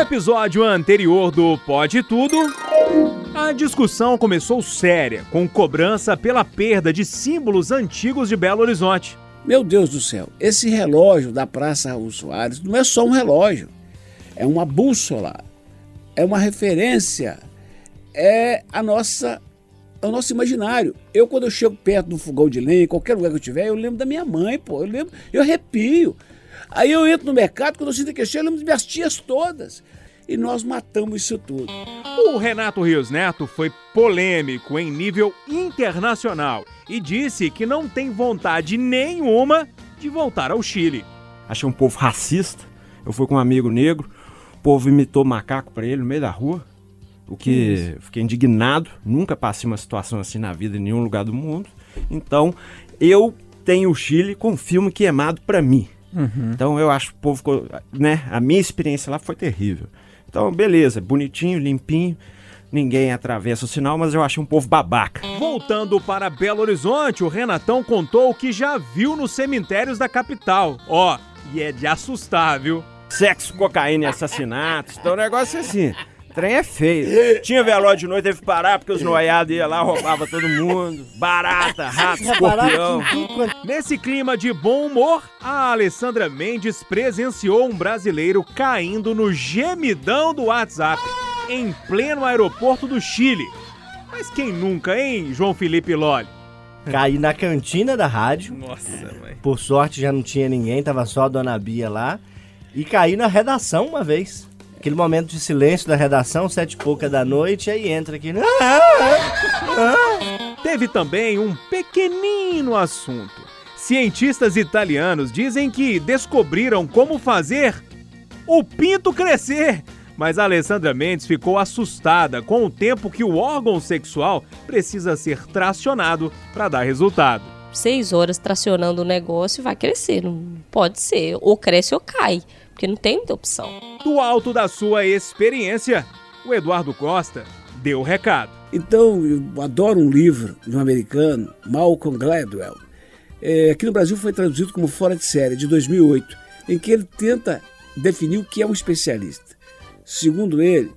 episódio anterior do Pode Tudo, a discussão começou séria, com cobrança pela perda de símbolos antigos de Belo Horizonte. Meu Deus do céu, esse relógio da Praça Raul Soares não é só um relógio, é uma bússola, é uma referência, é a nossa é o nosso imaginário. Eu, quando eu chego perto do fogão de lenha, em qualquer lugar que eu tiver, eu lembro da minha mãe, pô. Eu lembro, eu arrepio. Aí eu entro no mercado, quando eu sinto que eu lembro das minhas tias todas. E nós matamos isso tudo. O Renato Rios Neto foi polêmico em nível internacional e disse que não tem vontade nenhuma de voltar ao Chile. Achei um povo racista. Eu fui com um amigo negro, o povo imitou macaco para ele no meio da rua. O que fiquei indignado, nunca passei uma situação assim na vida em nenhum lugar do mundo. Então, eu tenho o Chile com um filme queimado para mim. Uhum. Então, eu acho que o povo, né, a minha experiência lá foi terrível. Então, beleza, bonitinho, limpinho, ninguém atravessa o sinal, mas eu achei um povo babaca. Voltando para Belo Horizonte, o Renatão contou o que já viu nos cemitérios da capital. Ó, oh, e é de assustar, viu? Sexo, cocaína e assassinatos. Então o negócio é assim trem é feio. Tinha velório de noite, teve que parar porque os noiados iam lá, roubava todo mundo. Barata, rato, escorpião. Nesse clima de bom humor, a Alessandra Mendes presenciou um brasileiro caindo no gemidão do WhatsApp, em pleno aeroporto do Chile. Mas quem nunca, hein, João Felipe Lolli? Caí na cantina da rádio. Nossa, mãe. Por sorte já não tinha ninguém, tava só a dona Bia lá. E caí na redação uma vez. Aquele momento de silêncio da redação, sete e pouca da noite, aí entra aqui. Teve também um pequenino assunto. Cientistas italianos dizem que descobriram como fazer o pinto crescer. Mas a Alessandra Mendes ficou assustada com o tempo que o órgão sexual precisa ser tracionado para dar resultado. Seis horas tracionando o negócio vai crescer, não pode ser. Ou cresce ou cai porque não tem muita opção. Do alto da sua experiência, o Eduardo Costa deu o recado. Então, eu adoro um livro de um americano, Malcolm Gladwell. É, aqui no Brasil foi traduzido como Fora de Série, de 2008, em que ele tenta definir o que é um especialista. Segundo ele,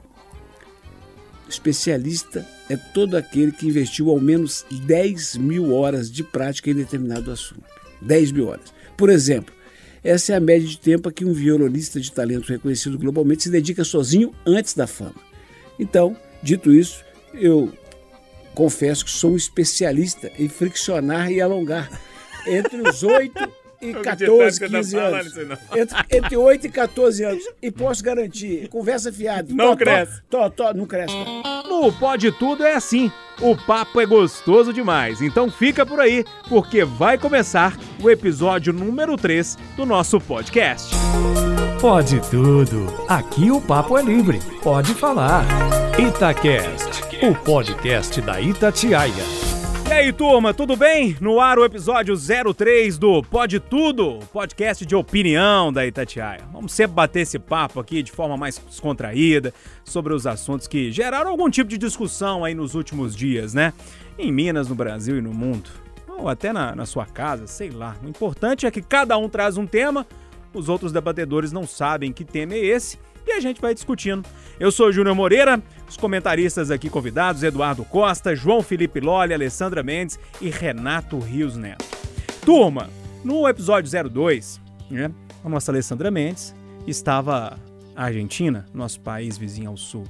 especialista é todo aquele que investiu ao menos 10 mil horas de prática em determinado assunto. 10 mil horas. Por exemplo, essa é a média de tempo a que um violonista de talento reconhecido globalmente se dedica sozinho antes da fama. Então, dito isso, eu confesso que sou um especialista em friccionar e alongar entre os 8 e 14, 15 anos. Entre, entre 8 e 14 anos. E posso garantir, conversa fiada. Não cresce. Tó, tó, não cresce. No Pode Tudo é assim. O papo é gostoso demais. Então fica por aí, porque vai começar o episódio número 3 do nosso podcast. Pode tudo. Aqui o papo é livre. Pode falar. Itacast, o podcast da Itatiaia. E aí, turma, tudo bem? No ar o episódio 03 do Pode Tudo, podcast de opinião da Itatiaia. Vamos sempre bater esse papo aqui de forma mais descontraída sobre os assuntos que geraram algum tipo de discussão aí nos últimos dias, né? Em Minas, no Brasil e no mundo. Ou até na, na sua casa, sei lá. O importante é que cada um traz um tema, os outros debatedores não sabem que tema é esse e a gente vai discutindo. Eu sou Júnior Moreira, os comentaristas aqui convidados: Eduardo Costa, João Felipe Lolli, Alessandra Mendes e Renato Rios Neto. Turma, no episódio 02, né, a nossa Alessandra Mendes estava a Argentina, nosso país vizinho ao sul.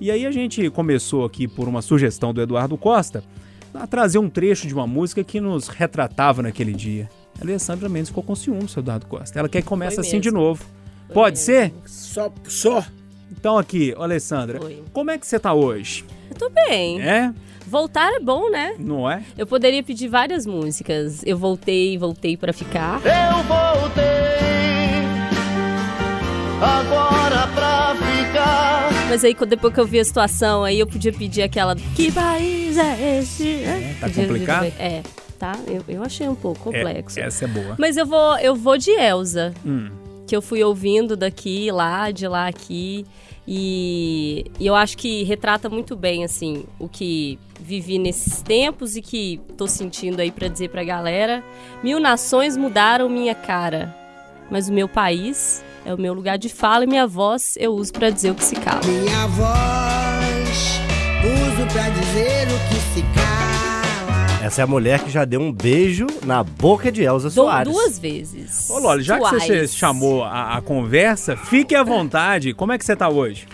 E aí a gente começou aqui por uma sugestão do Eduardo Costa a trazer um trecho de uma música que nos retratava naquele dia. A Alessandra Mendes ficou com ciúme, seu Eduardo Costa. Ela quer que comece assim de novo. Pode ser? Só, só. Então aqui, Alessandra, Oi. como é que você tá hoje? Eu tô bem. É? Voltar é bom, né? Não é? Eu poderia pedir várias músicas. Eu voltei, voltei para ficar. Eu voltei agora pra ficar. Mas aí depois que eu vi a situação, aí eu podia pedir aquela Que país é esse? É, tá complicado? É, tá? Eu, eu achei um pouco é, complexo. É, essa é boa. Mas eu vou, eu vou de Elsa. Hum que eu fui ouvindo daqui, lá, de lá, aqui. E, e, eu acho que retrata muito bem, assim, o que vivi nesses tempos e que tô sentindo aí para dizer pra galera. Mil nações mudaram minha cara, mas o meu país é o meu lugar de fala e minha voz eu uso pra dizer o que se cala. Minha voz uso pra dizer o que se cala. Essa é a mulher que já deu um beijo na boca de Elza Dou Soares. duas vezes. Ô, Loli, já que você chamou a, a conversa, fique à vontade. Como é que você tá hoje?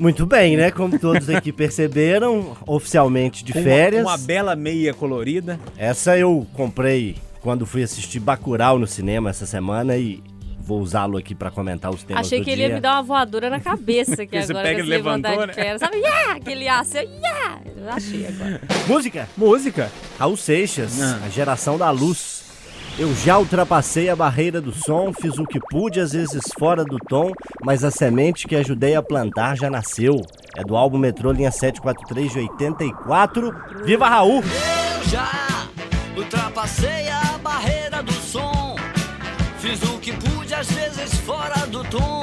Muito bem, né? Como todos aqui perceberam, oficialmente de Com uma- férias. Uma, bela meia colorida. Essa eu comprei quando fui assistir Bacurau no cinema essa semana e vou usá-lo aqui pra comentar os temas Achei do que ele dia. ia me dar uma voadora na cabeça que Você agora pega e levantar levantou, né? perna. Sabe, yeah! aquele assim, yeah! Eu achei agora. Música! Música. Raul Seixas, Ah. a geração da luz. Eu já ultrapassei a barreira do som, fiz o que pude, às vezes fora do tom, mas a semente que ajudei a plantar já nasceu. É do álbum Metrô Linha 743 de 84. Viva Raul! Eu já às vezes fora do tom.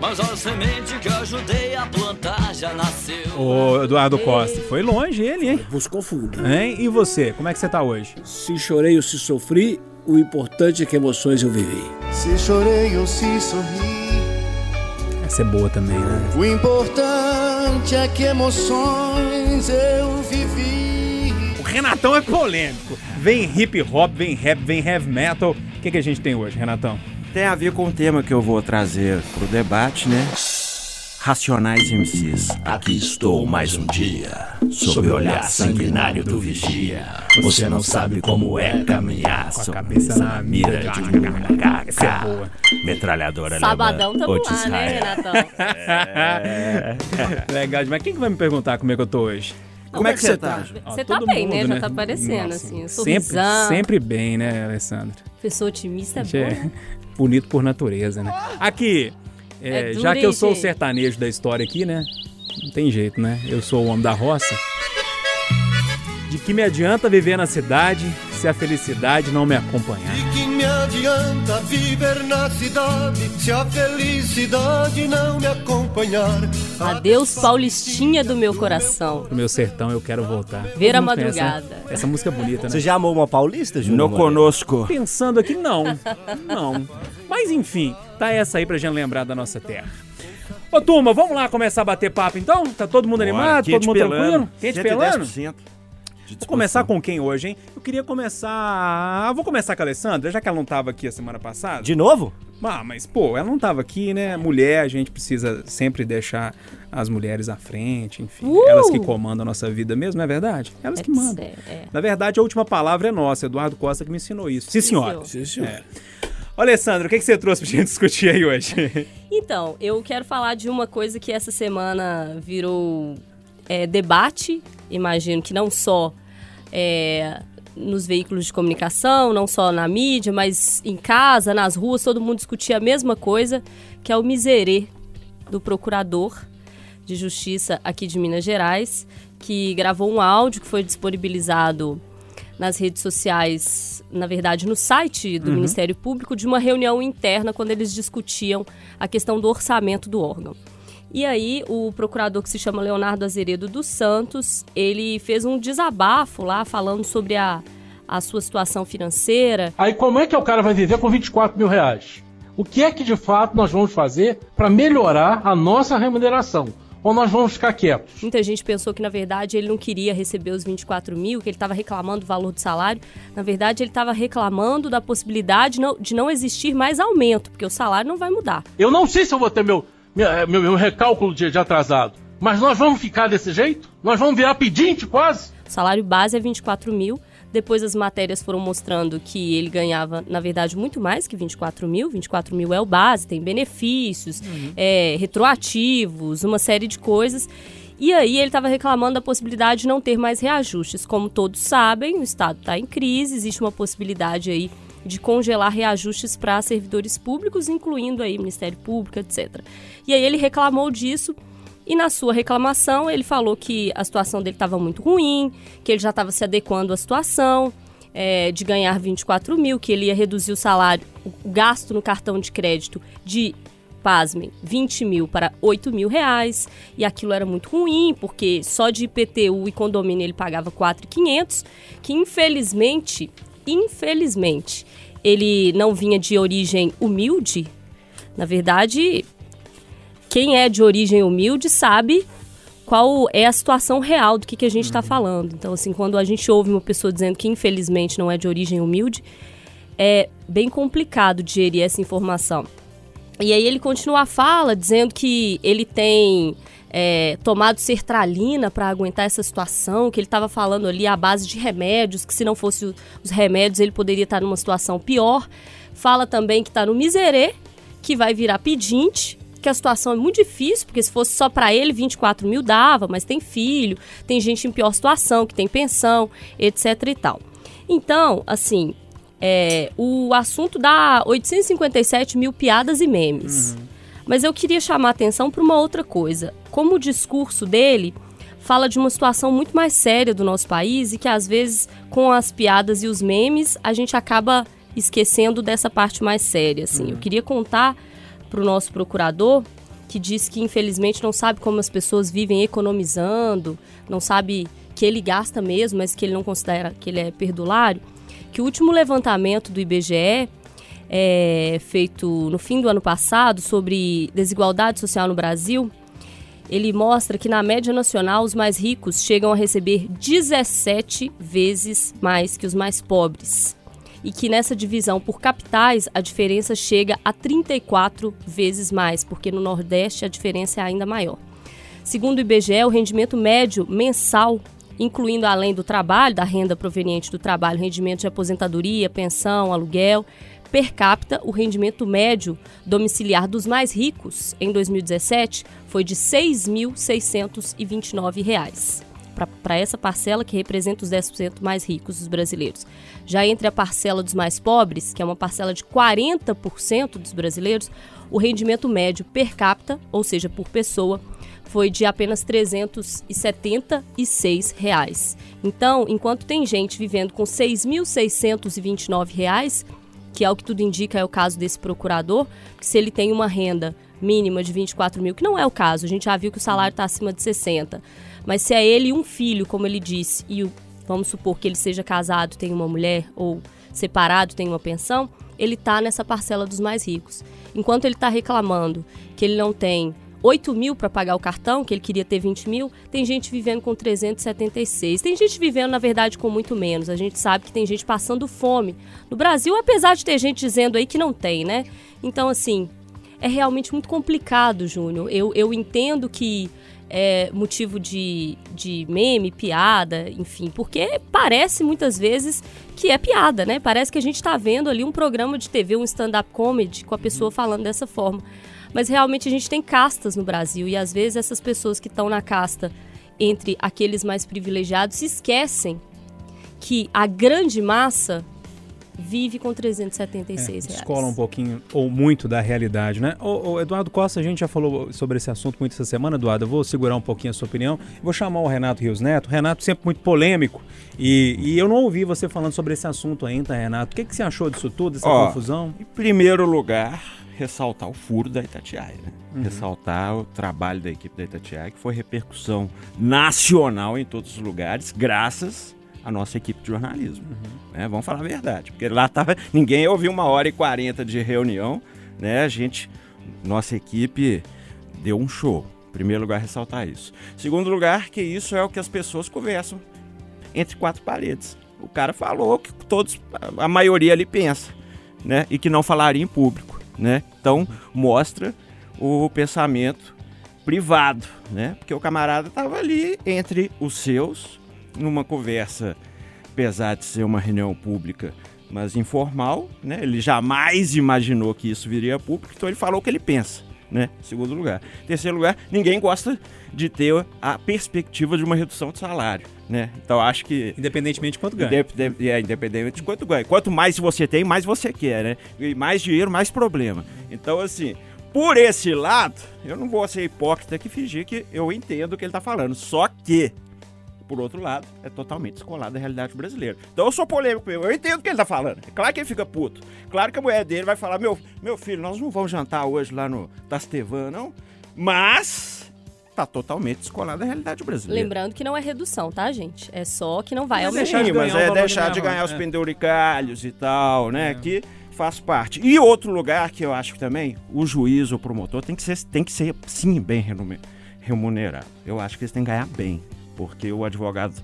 Mas a semente que ajudei a plantar já nasceu. Ô, Eduardo Costa, foi longe ele, hein? Buscou fundo. Hein? E você, como é que você tá hoje? Se chorei ou se sofri, o importante é que emoções eu vivi. Se chorei ou se sorri, Essa é boa também, né? o importante é que emoções eu vivi. O Renatão é polêmico. Vem hip hop, vem rap, vem heavy metal. O que, que a gente tem hoje, Renatão? Tem a ver com o tema que eu vou trazer pro debate, né? Racionais MCs. Aqui estou mais um dia, sob o olhar sanguinário do vigia. Você não sabe como é caminhar, Com a cabeça na mira de um Essa é. Metralhadora Sabadão leva tamo lá, né. Renatão? Legal demais. Quem que vai me perguntar como é que eu tô hoje? Como é que você tá? Você tá todo bem, mundo, né? Já tá aparecendo, Nossa, assim, um Sempre, sorrisão. sempre bem, né, Alessandra? Pessoa otimista é boa. é bonito por natureza, né? Aqui, é, É já que eu sou o sertanejo da história aqui, né? Não tem jeito, né? Eu sou o homem da roça. De que me adianta viver na cidade se a felicidade não me acompanhar? Adianta viver na cidade se a felicidade não me acompanhar? Adeus, Paulistinha do meu coração. Pro meu sertão eu quero voltar. Ver a conhece, né? madrugada. Essa música é bonita, né? Você já amou uma paulista, Júnior? No conosco. Pensando aqui, não. Não. Mas enfim, tá essa aí pra gente lembrar da nossa terra. Ô turma, vamos lá começar a bater papo então? Tá todo mundo animado? Quente Todo mundo pelando. tranquilo? Quente pelando? 110% de Vou começar com quem hoje, hein? Eu queria começar. Vou começar com a Alessandra, já que ela não tava aqui a semana passada. De novo? Ah, mas pô, ela não tava aqui, né? Mulher, a gente precisa sempre deixar as mulheres à frente, enfim. Uh! Elas que comandam a nossa vida mesmo, não é verdade? Elas que mandam. É, é. Na verdade, a última palavra é nossa, Eduardo Costa que me ensinou isso. Sim, senhora. Sim, senhor. É. Ô, Alessandra, o que, que você trouxe pra gente discutir aí hoje? Então, eu quero falar de uma coisa que essa semana virou é, debate, imagino que não só é, nos veículos de comunicação, não só na mídia, mas em casa, nas ruas, todo mundo discutia a mesma coisa, que é o miserê do procurador de justiça aqui de Minas Gerais, que gravou um áudio que foi disponibilizado nas redes sociais, na verdade no site do Ministério Público, de uma reunião interna quando eles discutiam a questão do orçamento do órgão. E aí, o procurador que se chama Leonardo Azeredo dos Santos, ele fez um desabafo lá falando sobre a, a sua situação financeira. Aí como é que o cara vai viver com 24 mil reais? O que é que de fato nós vamos fazer para melhorar a nossa remuneração? Ou nós vamos ficar quietos? Muita gente pensou que, na verdade, ele não queria receber os 24 mil, que ele estava reclamando do valor do salário. Na verdade, ele estava reclamando da possibilidade de não existir mais aumento, porque o salário não vai mudar. Eu não sei se eu vou ter meu, meu, meu recálculo de, de atrasado, mas nós vamos ficar desse jeito? Nós vamos virar pedinte quase? O salário base é 24 mil. Depois as matérias foram mostrando que ele ganhava, na verdade, muito mais que 24 mil. 24 mil é o base, tem benefícios, é, retroativos, uma série de coisas. E aí ele estava reclamando da possibilidade de não ter mais reajustes. Como todos sabem, o Estado está em crise, existe uma possibilidade aí de congelar reajustes para servidores públicos, incluindo aí Ministério Público, etc. E aí ele reclamou disso e na sua reclamação, ele falou que a situação dele estava muito ruim, que ele já estava se adequando à situação, é, de ganhar 24 mil, que ele ia reduzir o salário, o gasto no cartão de crédito de, pasmem, 20 mil para 8 mil reais. E aquilo era muito ruim, porque só de IPTU e condomínio ele pagava 4,500, que infelizmente, infelizmente, ele não vinha de origem humilde, Na verdade, quem é de origem humilde sabe qual é a situação real do que, que a gente está falando. Então, assim, quando a gente ouve uma pessoa dizendo que infelizmente não é de origem humilde, é bem complicado digerir essa informação. E aí ele continua a fala dizendo que ele tem é, tomado sertralina para aguentar essa situação, que ele estava falando ali à base de remédios, que se não fosse os remédios ele poderia estar numa situação pior. Fala também que está no miserê, que vai virar pedinte, que a situação é muito difícil, porque se fosse só para ele 24 mil dava, mas tem filho, tem gente em pior situação, que tem pensão, etc e tal. Então, assim, é, o assunto dá 857 mil piadas e memes. Mas eu queria chamar a atenção para uma outra coisa. Como o discurso dele fala de uma situação muito mais séria do nosso país e que às vezes com as piadas e os memes a gente acaba esquecendo dessa parte mais séria. Assim. Eu queria contar para o nosso procurador que diz que infelizmente não sabe como as pessoas vivem economizando, não sabe que ele gasta mesmo, mas que ele não considera que ele é perdulário, que o último levantamento do IBGE é, feito no fim do ano passado sobre desigualdade social no Brasil, ele mostra que na média nacional os mais ricos chegam a receber 17 vezes mais que os mais pobres. E que nessa divisão por capitais a diferença chega a 34 vezes mais, porque no Nordeste a diferença é ainda maior. Segundo o IBGE, o rendimento médio mensal, incluindo além do trabalho, da renda proveniente do trabalho, rendimento de aposentadoria, pensão, aluguel, per capita, o rendimento médio domiciliar dos mais ricos em 2017 foi de 6.629 reais para essa parcela que representa os 10% mais ricos dos brasileiros. Já entre a parcela dos mais pobres, que é uma parcela de 40% dos brasileiros, o rendimento médio per capita, ou seja, por pessoa, foi de apenas 376 reais. Então, enquanto tem gente vivendo com 6.629 reais, que é o que tudo indica é o caso desse procurador, que se ele tem uma renda mínima de 24 mil, que não é o caso, a gente já viu que o salário está acima de 60, mas se é ele e um filho, como ele disse, e o, vamos supor que ele seja casado, tem uma mulher, ou separado, tem uma pensão, ele está nessa parcela dos mais ricos. Enquanto ele está reclamando que ele não tem 8 mil para pagar o cartão, que ele queria ter 20 mil, tem gente vivendo com 376. Tem gente vivendo, na verdade, com muito menos. A gente sabe que tem gente passando fome no Brasil, apesar de ter gente dizendo aí que não tem, né? Então, assim, é realmente muito complicado, Júnior. Eu, eu entendo que é motivo de, de meme, piada, enfim, porque parece muitas vezes que é piada, né? Parece que a gente está vendo ali um programa de TV, um stand-up comedy, com a pessoa falando dessa forma. Mas realmente a gente tem castas no Brasil e às vezes essas pessoas que estão na casta entre aqueles mais privilegiados se esquecem que a grande massa vive com 376 reais. Escola um pouquinho ou muito da realidade, né? O, o Eduardo Costa, a gente já falou sobre esse assunto muito essa semana, Eduardo. Eu vou segurar um pouquinho a sua opinião. Vou chamar o Renato Rios Neto. Renato sempre muito polêmico. E, e eu não ouvi você falando sobre esse assunto ainda, Renato. O que, que você achou disso tudo, dessa Ó, confusão? Em primeiro lugar, ressaltar o furo da Itatiaia, né? Uhum. Ressaltar o trabalho da equipe da Itatiaia, que foi repercussão nacional em todos os lugares, graças à nossa equipe de jornalismo. Uhum. né? Vamos falar a verdade, porque lá tava ninguém ouviu uma hora e quarenta de reunião, né? A gente, nossa equipe deu um show. Em primeiro lugar, ressaltar isso. Segundo lugar, que isso é o que as pessoas conversam entre quatro paredes. O cara falou que todos, a maioria ali pensa, né? E que não falaria em público, né? Então mostra o pensamento privado, né? Porque o camarada estava ali entre os seus, numa conversa, apesar de ser uma reunião pública, mas informal, né? Ele jamais imaginou que isso viria a público, então ele falou o que ele pensa, né? Segundo lugar. Terceiro lugar, ninguém gosta de ter a perspectiva de uma redução de salário, né? Então acho que Independentemente de quanto ganha. Independente, é, independente de quanto ganha. Quanto mais você tem, mais você quer, né? E mais dinheiro, mais problema. Então, assim, por esse lado, eu não vou ser hipócrita que fingir que eu entendo o que ele tá falando. Só que, por outro lado, é totalmente descolado da realidade brasileira. Então eu sou polêmico, eu entendo o que ele tá falando. É claro que ele fica puto. Claro que a mulher dele vai falar: meu, meu filho, nós não vamos jantar hoje lá no Tastevan, não. Mas tá totalmente descolado da realidade brasileira. Lembrando que não é redução, tá, gente? É só que não vai Mas aumentar. deixar de ganhar mas é deixar de ganhar os é. penduricalhos e tal, né? É. Que faz parte. E outro lugar que eu acho que também o juiz, o promotor, tem que ser, tem que ser sim, bem remunerado. Eu acho que eles têm que ganhar bem, porque o advogado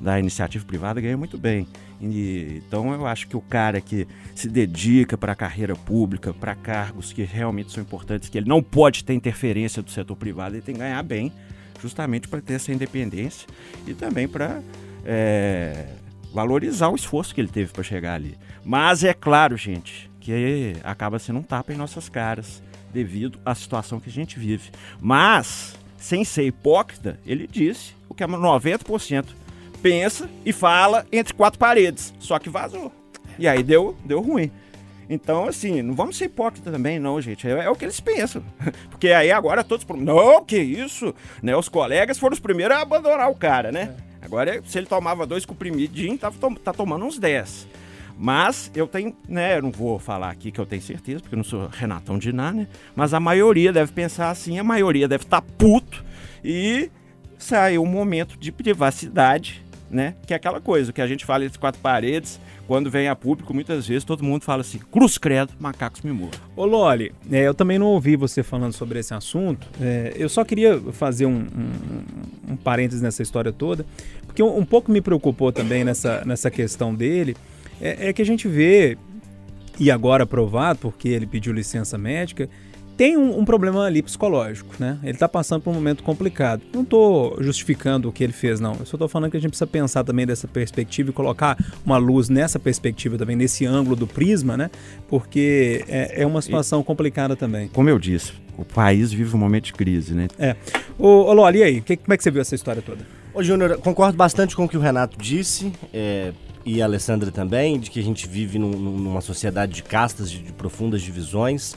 da iniciativa privada ganha muito bem. E, então eu acho que o cara que se dedica para a carreira pública, para cargos que realmente são importantes, que ele não pode ter interferência do setor privado, ele tem que ganhar bem, justamente para ter essa independência e também para é, valorizar o esforço que ele teve para chegar ali. Mas é claro, gente, que acaba sendo um tapa em nossas caras devido à situação que a gente vive. Mas, sem ser hipócrita, ele disse o que é 90% pensa e fala entre quatro paredes, só que vazou. E aí deu, deu ruim. Então, assim, não vamos ser hipócritas também, não, gente. É, é o que eles pensam. Porque aí agora todos. Não, que isso? Né? Os colegas foram os primeiros a abandonar o cara, né? Agora, se ele tomava dois comprimidinhos, tá, tá tomando uns 10. Mas eu tenho, né? Eu não vou falar aqui que eu tenho certeza, porque eu não sou Renatão de Ná, né? Mas a maioria deve pensar assim, a maioria deve estar puto e saiu um momento de privacidade, né? Que é aquela coisa que a gente fala entre quatro paredes, quando vem a público, muitas vezes todo mundo fala assim: cruz credo, macacos me morram. Ô Loli, é, eu também não ouvi você falando sobre esse assunto. É, eu só queria fazer um, um, um parênteses nessa história toda, porque um, um pouco me preocupou também nessa, nessa questão dele, é, é que a gente vê, e agora provado, porque ele pediu licença médica, tem um, um problema ali psicológico, né? Ele tá passando por um momento complicado. Não tô justificando o que ele fez, não. Eu só tô falando que a gente precisa pensar também dessa perspectiva e colocar uma luz nessa perspectiva também, nesse ângulo do prisma, né? Porque é, é uma situação complicada também. Como eu disse, o país vive um momento de crise, né? É. Ô, ô Loli, e aí? Que- como é que você viu essa história toda? Ô, Júnior, concordo bastante com o que o Renato disse, é, e a Alessandra também, de que a gente vive num- numa sociedade de castas, de, de profundas divisões.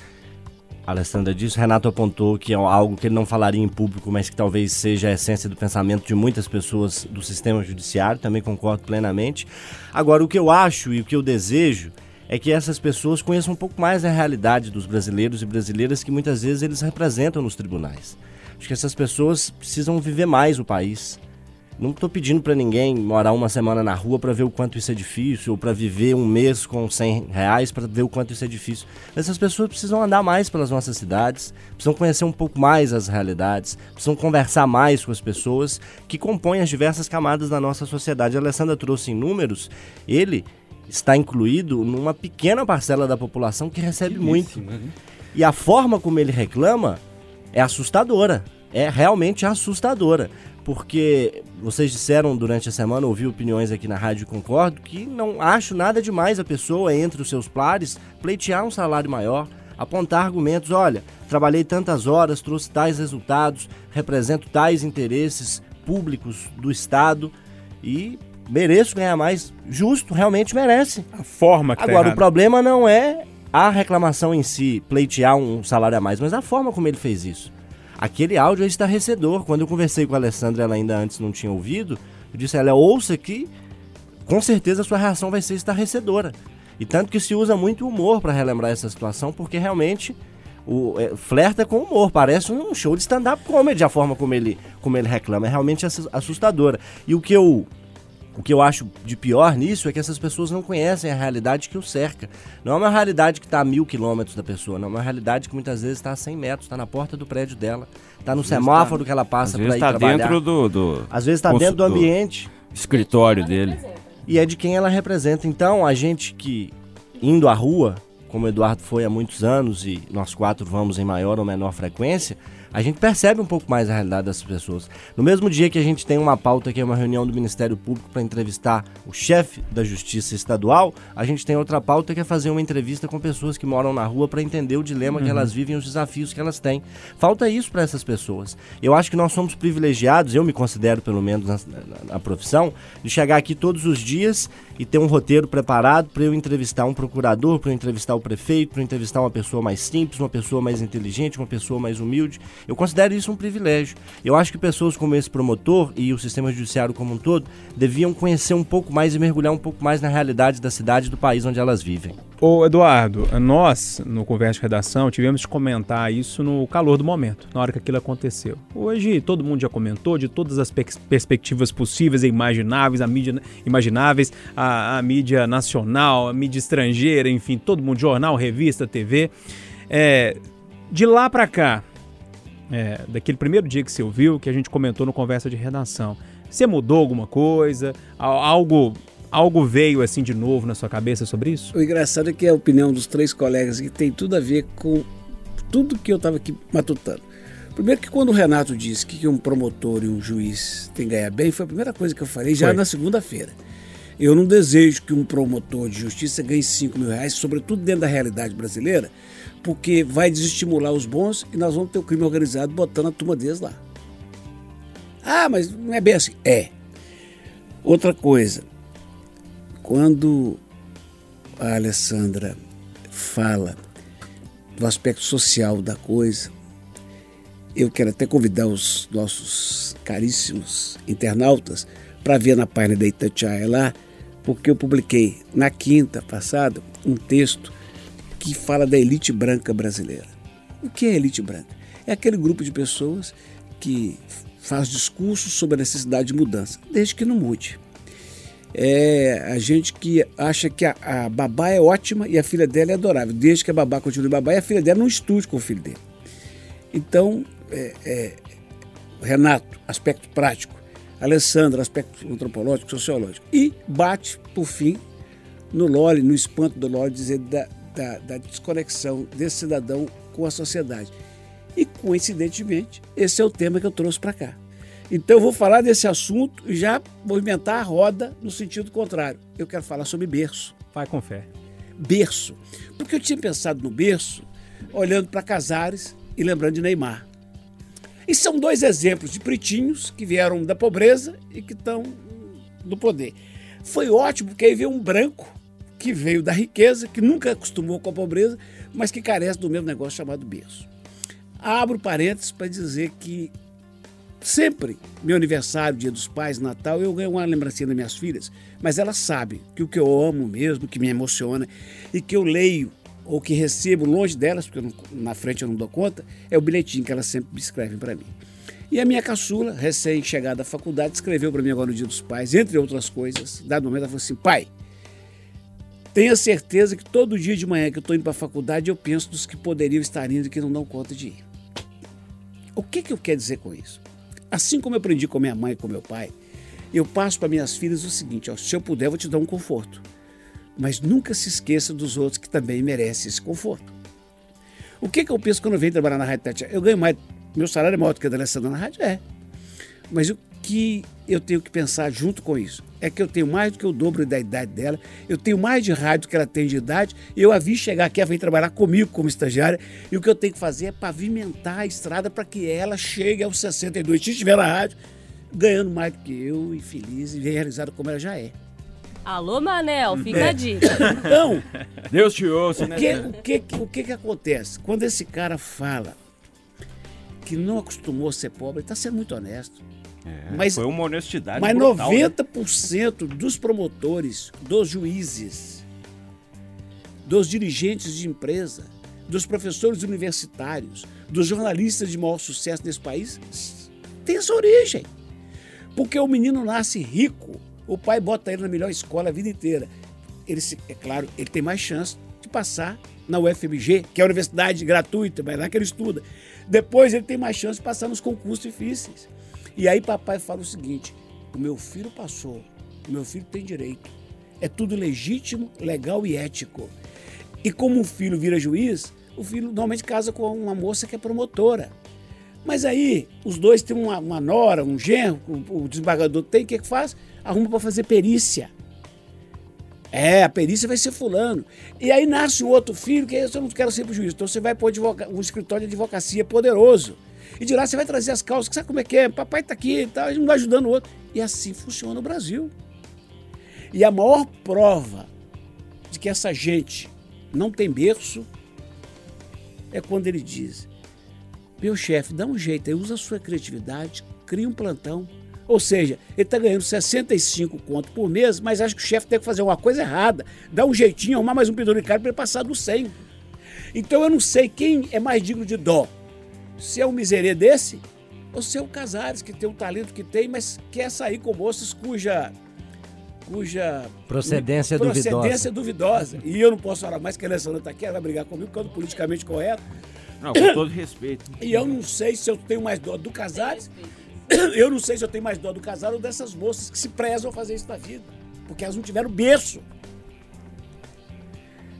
Alessandra disse, Renato apontou que é algo que ele não falaria em público, mas que talvez seja a essência do pensamento de muitas pessoas do sistema judiciário, também concordo plenamente. Agora, o que eu acho e o que eu desejo é que essas pessoas conheçam um pouco mais a realidade dos brasileiros e brasileiras que muitas vezes eles representam nos tribunais. Acho que essas pessoas precisam viver mais o país. Não estou pedindo para ninguém morar uma semana na rua para ver o quanto isso é difícil, ou para viver um mês com 100 reais para ver o quanto isso é difícil. Essas pessoas precisam andar mais pelas nossas cidades, precisam conhecer um pouco mais as realidades, precisam conversar mais com as pessoas que compõem as diversas camadas da nossa sociedade. A Alessandra trouxe em números, ele está incluído numa pequena parcela da população que recebe muito. E a forma como ele reclama é assustadora. É realmente assustadora. Porque vocês disseram durante a semana, ouvi opiniões aqui na rádio e concordo, que não acho nada demais a pessoa, entre os seus pares, pleitear um salário maior, apontar argumentos, olha, trabalhei tantas horas, trouxe tais resultados, represento tais interesses públicos do Estado e mereço ganhar mais. Justo, realmente merece. A forma que tá Agora, o errada. problema não é a reclamação em si, pleitear um salário a mais, mas a forma como ele fez isso. Aquele áudio é estarrecedor. Quando eu conversei com a Alessandra, ela ainda antes não tinha ouvido, eu disse a ela, ouça que com certeza a sua reação vai ser estarrecedora. E tanto que se usa muito humor para relembrar essa situação, porque realmente o, é, flerta com humor, parece um show de stand-up comedy a forma como ele, como ele reclama, é realmente assu- assustadora. E o que eu o que eu acho de pior nisso é que essas pessoas não conhecem a realidade que o cerca. Não é uma realidade que está a mil quilômetros da pessoa, não. É uma realidade que muitas vezes está a 100 metros, está na porta do prédio dela, está no semáforo tá- que ela passa para ir tá trabalhar. dentro do- do Às vezes está dentro do ambiente. Escritório dele. E é de quem ela representa. Então, a gente que, indo à rua, como o Eduardo foi há muitos anos e nós quatro vamos em maior ou menor frequência, a gente percebe um pouco mais a realidade dessas pessoas. No mesmo dia que a gente tem uma pauta que é uma reunião do Ministério Público para entrevistar o chefe da Justiça Estadual, a gente tem outra pauta que é fazer uma entrevista com pessoas que moram na rua para entender o dilema que Uhum. elas vivem e os desafios que elas têm. Falta isso para essas pessoas. Eu acho que nós somos privilegiados, eu me considero pelo menos na, na- na profissão, de chegar aqui todos os dias e ter um roteiro preparado para eu entrevistar um procurador, para eu entrevistar o prefeito, para eu entrevistar uma pessoa mais simples, uma pessoa mais inteligente, uma pessoa mais humilde. Eu considero isso um privilégio. Eu acho que pessoas como esse promotor e o sistema judiciário como um todo deviam conhecer um pouco mais e mergulhar um pouco mais na realidade da cidade e do país onde elas vivem. Ô Eduardo, nós no Conversa de Redação tivemos de comentar isso no calor do momento, na hora que aquilo aconteceu. Hoje todo mundo já comentou de todas as pers- perspectivas possíveis e imagináveis, a mídia imagináveis, a, a mídia nacional, a mídia estrangeira, enfim, todo mundo, jornal, revista, TV. É, de lá pra cá, é, daquele primeiro dia que você ouviu, que a gente comentou no Conversa de Redação, você mudou alguma coisa? Al- Algo, algo veio assim de novo na sua cabeça sobre isso? O engraçado é que a opinião dos três colegas que tem tudo a ver com tudo que eu estava aqui matutando. Primeiro que quando o Renato disse que um promotor e um juiz tem que ganhar bem, foi a primeira coisa que eu falei já Foi. na segunda-feira. Eu não desejo que um promotor de justiça ganhe 5 mil reais, sobretudo dentro da realidade brasileira, porque vai desestimular os bons e nós vamos ter o crime organizado botando a turma deles lá. Ah, mas não é bem assim. É. Outra coisa, quando a Alessandra fala do aspecto social da coisa, eu quero até convidar os nossos caríssimos internautas para ver na página da Itatiaia lá, porque eu publiquei na quinta passada um texto que fala da elite branca brasileira. O que é elite branca? É aquele grupo de pessoas que faz discursos sobre a necessidade de mudança, desde que não mude. É a gente que acha que a, a babá é ótima e a filha dela é adorável, desde que a babá continue babá e a filha dela não estude com o filho dele. Então, é, é, Renato, aspecto prático, Alessandra, aspecto antropológico, sociológico. E bate, por fim, no Loli, no espanto do Loli, dizer da, da, da desconexão desse cidadão com a sociedade. E, coincidentemente, esse é o tema que eu trouxe para cá. Então, eu vou falar desse assunto e já movimentar a roda no sentido contrário. Eu quero falar sobre berço. Vai com fé. Berço. Porque eu tinha pensado no berço olhando para Casares e lembrando de Neymar. E são dois exemplos de pretinhos que vieram da pobreza e que estão no poder. Foi ótimo porque aí veio um branco que veio da riqueza, que nunca acostumou com a pobreza, mas que carece do mesmo negócio chamado berço. Abro parênteses para dizer que sempre, meu aniversário, dia dos pais, Natal, eu ganho uma lembrancinha das minhas filhas, mas elas sabem que o que eu amo mesmo, que me emociona e que eu leio ou que recebo longe delas, porque não- na frente eu não dou conta, é o bilhetinho que elas sempre escrevem para mim. E a minha caçula, recém-chegada da faculdade, escreveu para mim agora no Dia dos Pais, entre outras coisas. Dado momento, ela falou assim: pai, tenha certeza que todo dia de manhã que eu estou indo para a faculdade, eu penso nos que poderiam estar indo e que não dão conta de ir. O que, que eu quero dizer com isso? Assim como eu aprendi com minha mãe e com meu pai, eu passo para minhas filhas o seguinte: ó, se eu puder, eu vou te dar um conforto. Mas nunca se esqueça dos outros que também merecem esse conforto. O que, que eu penso quando eu venho trabalhar na Rádio Tatiana? Eu ganho mais, meu salário é maior do que a da Alessandra na rádio? É. Mas o que eu tenho que pensar junto com isso é que eu tenho mais do que o dobro da idade dela, eu tenho mais de rádio do que ela tem de idade, eu a vi chegar aqui, ela vem trabalhar comigo como estagiária, e o que eu tenho que fazer é pavimentar a estrada para que ela chegue aos 62, se estiver na rádio, ganhando mais do que eu, e feliz, e bem realizada como ela já é. Alô, Manel, fica É. a dica. Então, Deus te ouça, o né? que, o, que, o que que acontece? Quando esse cara fala que não acostumou a ser pobre, ele está sendo muito honesto. É, Mas- foi uma honestidade Mas brutal, né? 90% dos promotores, dos juízes, dos dirigentes de empresa, dos professores universitários, dos jornalistas de maior sucesso nesse país, tem essa origem. Porque o menino nasce rico, o pai bota ele na melhor escola a vida inteira. Ele, se- é claro, ele tem mais chance de passar na UFMG, que é a universidade gratuita, mas lá que ele estuda. Depois ele tem mais chance de passar nos concursos difíceis. E aí papai fala o seguinte: o meu filho passou, o meu filho tem direito. É tudo legítimo, legal e ético. E como o filho vira juiz, o filho normalmente casa com uma moça que é promotora. Mas aí, os dois têm uma, uma nora, um genro, o, o desembargador tem, o que, que faz? Arruma para fazer perícia. É, a perícia vai ser fulano. E aí nasce um outro filho, que eu não quero ser pro juiz. Então você vai pôr um escritório de advocacia poderoso. E de lá você vai trazer as causas, que sabe como é que é? Papai tá aqui e tal, vai ajudando o outro. E assim funciona o Brasil. E a maior prova de que essa gente não tem berço é quando ele diz: Meu chefe, dá um jeito aí, usa a sua criatividade, cria um plantão. Ou seja, ele está ganhando 65 conto por mês, mas acha que o chefe tem que fazer uma coisa errada. Dá um jeitinho, arrumar mais um penduricário para ele passar do 100. Então eu não sei quem é mais digno de dó. Se é um miserê desse, ou se é o Casares, que tem o talento que tem, mas quer sair com moças cuja cuja Procedência procedência duvidosa. E eu não posso falar mais que a Alessandra está aqui, ela vai brigar comigo, porque eu ando politicamente correto. Não, com todo respeito. E eu não sei se eu tenho mais dó do Casares, eu não sei se eu tenho mais dó do Casares ou dessas moças que se prezam a fazer isso na vida, porque elas não tiveram berço.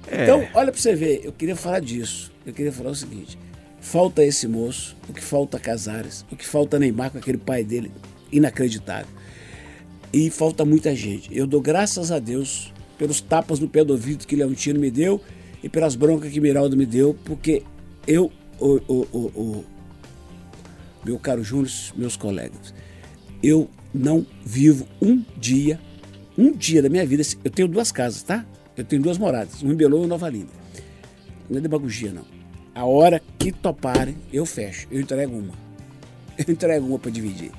É. Então, olha pra você ver, eu queria falar disso. Eu queria falar o seguinte: falta esse moço, o que falta Casares, o que falta Neymar com aquele pai dele, inacreditável. E falta muita gente. Eu dou graças a Deus pelos tapas no pé do ouvido que Leontino me deu e pelas broncas que Miraldo me deu, porque eu, o, o, o, o- meu caro Júnior, meus colegas, eu não vivo um dia, um dia da minha vida. Eu tenho duas casas, tá? Eu tenho duas moradas, uma em Belo e uma em Nova Linda. Não é demagogia, não. A hora que toparem, eu fecho. Eu entrego uma. Eu entrego uma para dividir.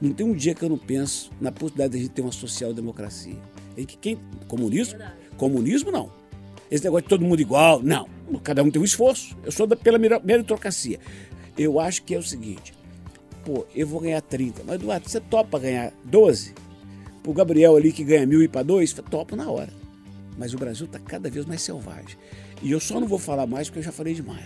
Não tem um dia que eu não penso na possibilidade de a gente ter uma social-democracia. Em que quem. Comunismo? Comunismo, não. Esse negócio de todo mundo igual, não. Cada um tem um esforço. Eu sou da, pela meritocracia. Eu acho que é o seguinte: pô, eu vou ganhar 30, mas Eduardo, você topa ganhar 12? Pro Gabriel ali que ganha mil e para dois, topo na hora. Mas o Brasil está cada vez mais selvagem. E eu só não vou falar mais porque eu já falei demais.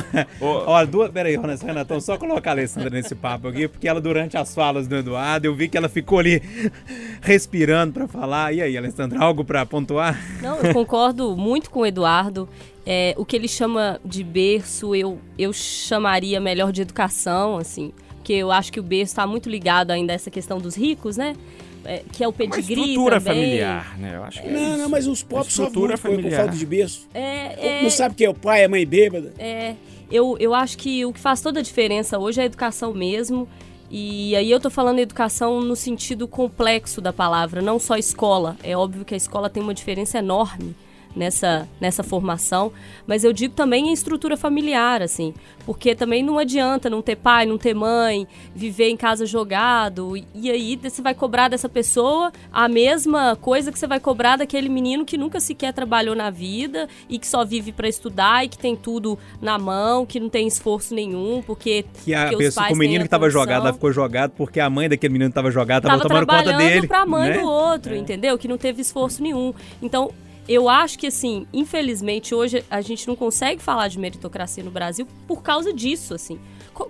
Olha, duas. Peraí, Renatão, Renatão, só colocar a Alessandra nesse papo aqui, porque ela, durante as falas do Eduardo, eu vi que ela ficou ali respirando pra falar. E aí, Alessandra, algo pra pontuar? Não, eu concordo muito com o Eduardo. É, o que ele chama de berço, eu, eu chamaria melhor de educação, assim. Porque eu acho que o berço está muito ligado ainda a essa questão dos ricos, né? É, que é o Uma pedigree estrutura também. familiar, né? Eu acho que é Não, isso. não, mas os pobres sofrem estrutura muito com- com familiar. falta de berço. É, é, Não sabe quem é o pai, a mãe bêbada. É, eu, eu acho que o que faz toda a diferença hoje é a educação mesmo. E aí eu tô falando educação no sentido complexo da palavra, não só escola. É óbvio que a escola tem uma diferença enorme nessa, nessa formação, mas eu digo também em estrutura familiar, assim, porque também não adianta não ter pai, não ter mãe, viver em casa jogado, e, e aí você vai cobrar dessa pessoa a mesma coisa que você vai cobrar daquele menino que nunca sequer trabalhou na vida e que só vive para estudar e que tem tudo na mão, que não tem esforço nenhum, porque, Que a porque pessoa, o menino a que tava condição jogado, ela ficou jogado porque a mãe daquele menino que tava jogado tava, tava tomando conta dele. pra mãe né? do outro, entendeu? Que não teve esforço nenhum. Então, eu acho que, assim, infelizmente, hoje a gente não consegue falar de meritocracia no Brasil por causa disso, assim.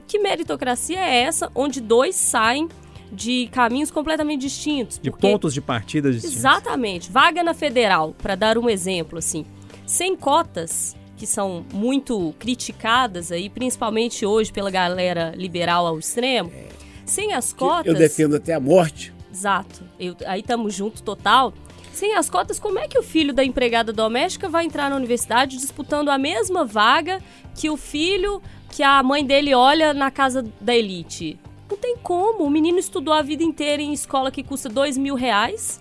Que meritocracia é essa onde dois saem de caminhos completamente distintos? De Porque- pontos de partida distintos. Exatamente. Vaga na federal, para dar um exemplo, assim. Sem cotas, que são muito criticadas aí, principalmente hoje pela galera liberal ao extremo. Sem as cotas. Eu defendo até a morte. Exato. Eu, aí estamos junto total. Sem as cotas, como é que o filho da empregada doméstica vai entrar na universidade disputando a mesma vaga que o filho que a mãe dele olha na casa da elite? Não tem como. O menino estudou a vida inteira em escola que custa dois mil reais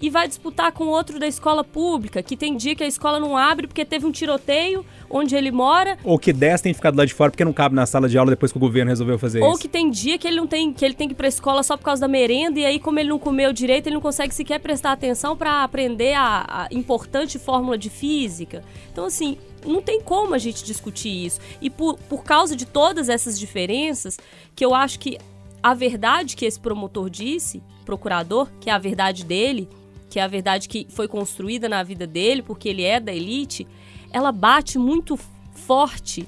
e vai disputar com outro da escola pública, que tem dia que a escola não abre porque teve um tiroteio onde ele mora Ou que 10 tem ficado lá de fora porque não cabe na sala de aula depois que o governo resolveu fazer Ou isso. que tem dia que ele não tem, que ele tem que ir pra escola só por causa da merenda, e aí, como ele não comeu direito, ele não consegue sequer prestar atenção pra aprender a, a importante fórmula de física. Então, assim, não tem como a gente discutir isso. E por, por causa de todas essas diferenças, que eu acho que a verdade que esse promotor disse, procurador, que é a verdade dele, que é a verdade que foi construída na vida dele, porque ele é da elite, ela bate muito forte